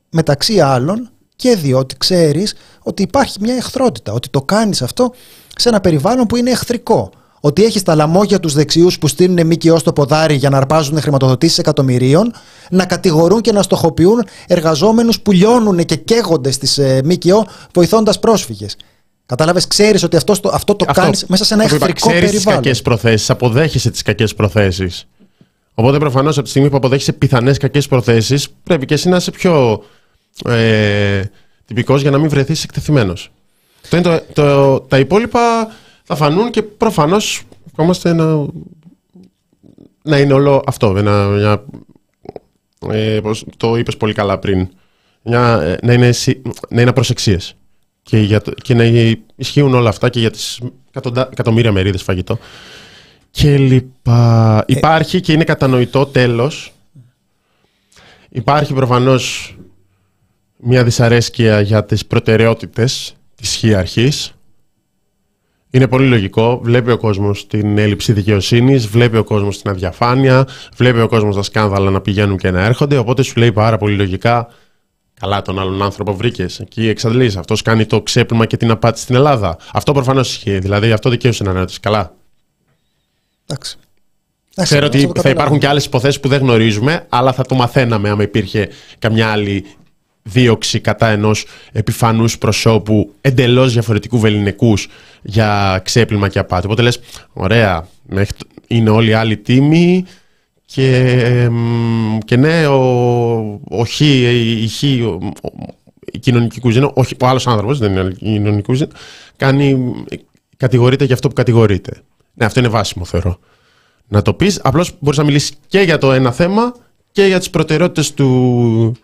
Μεταξύ άλλων και διότι ξέρεις ότι υπάρχει μια εχθρότητα, ότι το κάνεις αυτό σε ένα περιβάλλον που είναι εχθρικό. Ότι έχεις τα λαμόγια τους δεξιούς που στείλουν ΜΚΟ στο ποδάρι για να αρπάζουν χρηματοδοτήσεις εκατομμυρίων, να κατηγορούν και να στοχοποιούν εργαζόμενους που λιώνουν και καίγονται στις ε, ΜΚΟ βοηθώντας πρόσφυγες. Κατάλαβες, ξέρεις ότι αυτό, αυτό το κάνεις μέσα σε ένα εχθρικό περιβάλλον. Ξέρεις τι κακές προθέσεις, αποδέχεσαι τις κακές προθέσεις. Οπότε προφανώς από τη στιγμή που αποδέχεσαι πιθανές κακές προθέσεις, πρέπει και εσύ να είσαι πιο ε, τυπικός για να μην βρεθείς εκτεθειμένος. Το είναι το, το, τα υπόλοιπα θα φανούν και προφανώς ευχόμαστε να, να είναι όλο αυτό. Ένα, μια, ε, το είπες πολύ καλά πριν. Μια, ε, να, είναι, να είναι προσεξίες. Και, για και να ισχύουν όλα αυτά και για τις εκατομμύρια μερίδες φαγητό. Και λοιπά. Ε, Υπάρχει και είναι κατανοητό τέλος. Υπάρχει προφανώς μια δυσαρέσκεια για τις προτεραιότητες της χειαρχής. Είναι πολύ λογικό. Βλέπει ο κόσμος την έλλειψη δικαιοσύνης, βλέπει ο κόσμος την αδιαφάνεια, βλέπει ο κόσμος τα σκάνδαλα να πηγαίνουν και να έρχονται, οπότε σου λέει πάρα πολύ λογικά Καλά, τον άλλον άνθρωπο βρήκες. Εκεί εξαντλείς. Αυτός κάνει το ξέπλυμα και την απάτη στην Ελλάδα. Αυτό προφανώς ισχύει. Δηλαδή, αυτό δικαίωσε να ρωτήσει. Καλά. Εντάξει. Ξέρω ότι θα υπάρχουν και άλλες υποθέσεις που δεν γνωρίζουμε, αλλά θα το μαθαίναμε άμα υπήρχε καμιά άλλη δίωξη κατά ενός επιφανούς προσώπου εντελώς διαφορετικού βεληνικούς για ξέπλυμα και απάτη. Οπότε λες, ωραία, είναι όλοι οι άλλοι τίμοι και, και ναι, ο, ο Χ, η, Χ, η κοινωνική κουζίνα, όχι ο άλλος άνθρωπος, δεν είναι η κοινωνική κουζίνα, κάνει, κατηγορείται για αυτό που κατηγορείται. Ναι, αυτό είναι βάσιμο θεωρώ. Να το πεις, απλώς μπορείς να μιλήσεις και για το ένα θέμα και για τις προτεραιότητες του,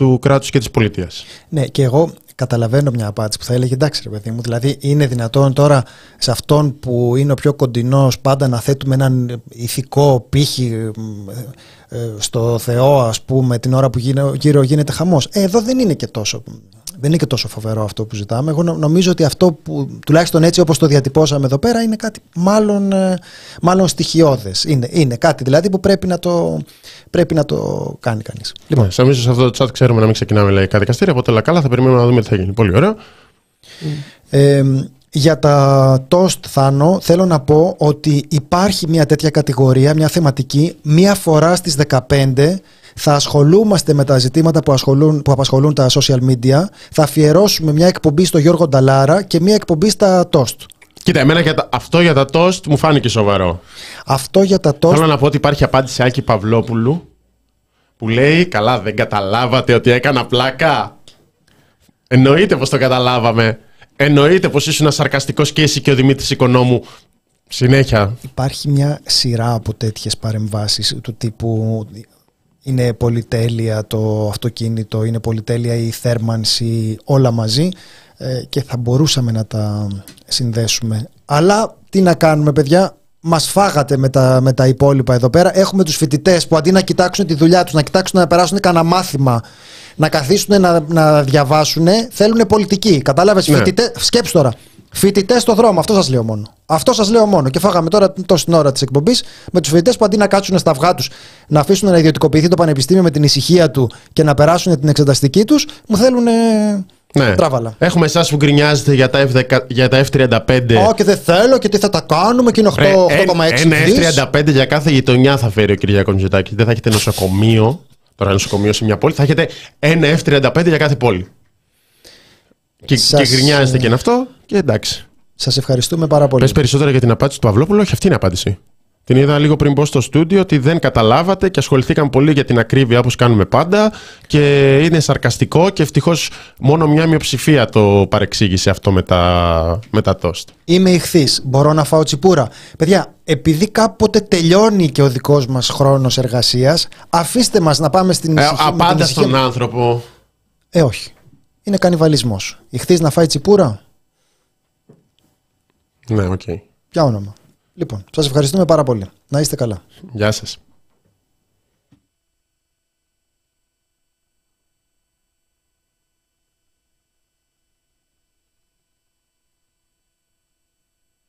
του κράτους και της πολιτείας. Ναι, και εγώ καταλαβαίνω μια απάντηση που θα έλεγε εντάξει ρε παιδί μου, δηλαδή είναι δυνατόν τώρα σε αυτόν που είναι ο πιο κοντινός πάντα να θέτουμε έναν ηθικό πύχη ε, ε, στο Θεό ας πούμε την ώρα που γύρω γίνεται χαμός. Ε, εδώ δεν είναι και τόσο δεν είναι και τόσο φοβερό αυτό που ζητάμε. Εγώ νομίζω ότι αυτό που τουλάχιστον έτσι όπως το διατυπώσαμε εδώ πέρα είναι κάτι μάλλον, ε, μάλλον στοιχειώδες. Είναι, είναι κάτι δηλαδή που πρέπει να το, πρέπει να το κάνει κανείς. Λοιπόν, ναι, νομίζω σε αυτό το chat ξέρουμε να μην ξεκινάμε λαϊκά δικαστήρια, οπότε όλα καλά θα περιμένουμε να δούμε τι θα γίνει. Πολύ ωραίο. Ε, για τα toast Θάνο θέλω να πω ότι υπάρχει μια τέτοια κατηγορία, μια θεματική, μία φορά στις 15 θα ασχολούμαστε με τα ζητήματα που, ασχολούν, που απασχολούν τα social media. Θα αφιερώσουμε μια εκπομπή στο Γιώργο Νταλάρα και μια εκπομπή στα Toast. Κοίτα, εμένα για τα, αυτό για τα Toast μου φάνηκε σοβαρό. Αυτό για τα Toast. Θέλω να πω ότι υπάρχει απάντηση Άκη Παυλόπουλου που λέει: Καλά, δεν καταλάβατε ότι έκανα πλάκα. Εννοείται πως το καταλάβαμε. Εννοείται πως ήσουν σαρκαστικός και εσύ και ο Δημήτρης Οικονόμου. Συνέχεια. Υπάρχει μια σειρά από τέτοιες παρεμβάσεις του τύπου είναι πολυτέλεια το αυτοκίνητο, είναι πολυτέλεια η θέρμανση, όλα μαζί ε, και θα μπορούσαμε να τα συνδέσουμε. Αλλά τι να κάνουμε παιδιά, μας φάγατε με τα, με τα υπόλοιπα εδώ πέρα. Έχουμε τους φοιτητές που αντί να κοιτάξουν τη δουλειά τους, να κοιτάξουν να περάσουν κανένα μάθημα, να καθίσουν να, να διαβάσουν, θέλουν πολιτική. Κατάλαβες, ναι. φοιτητές, σκέψου τώρα. Φοιτητές στο δρόμο, αυτό σας λέω μόνο. Αυτό σας λέω μόνο. Και φάγαμε τώρα τόση ώρα της εκπομπής με τους φοιτητές που αντί να κάτσουν στα αυγά τους, να αφήσουν να ιδιωτικοποιηθεί το πανεπιστήμιο με την ησυχία του και να περάσουν την εξεταστική τους, μου θέλουν. Ναι. Τράβαλα. Έχουμε εσάς που γκρινιάζετε για τα, F10, για τα F35. Ω, και δεν θέλω και τι θα τα κάνουμε και είναι 8,6 Ένα F35 για κάθε γειτονιά θα φέρει ο Κυριακός Μητσοτάκη. Δεν θα έχετε νοσοκομείο. Τώρα νοσοκομείο σε μια πόλη. Θα έχετε ένα F35 για κάθε πόλη. Και, Σας... και γκρινιάζετε και αυτό και εντάξει. Σας ευχαριστούμε πάρα πολύ. Πες περισσότερα για την απάντηση του Παυλόπουλου, όχι αυτή είναι η απάντηση. Την είδα λίγο πριν πω στο στούντιο ότι δεν καταλάβατε και ασχοληθήκαν πολύ για την ακρίβεια όπως κάνουμε πάντα και είναι σαρκαστικό και ευτυχώς μόνο μια μειοψηφία το παρεξήγησε αυτό με τα, με τα τόστ. Είμαι ηχθής. Μπορώ να φάω τσιπούρα. Παιδιά, επειδή κάποτε τελειώνει και ο δικός μας χρόνος εργασίας, αφήστε μας να πάμε στην. Ε, απάντα στον άνθρωπο. Ε, όχι είναι κανιβαλισμός. Ιχθύς να φάει τσιπούρα; Ναι, ok. Okay. Ποια όνομα. Λοιπόν, σας ευχαριστούμε πάρα πολύ. Να είστε καλά. Γεια σας.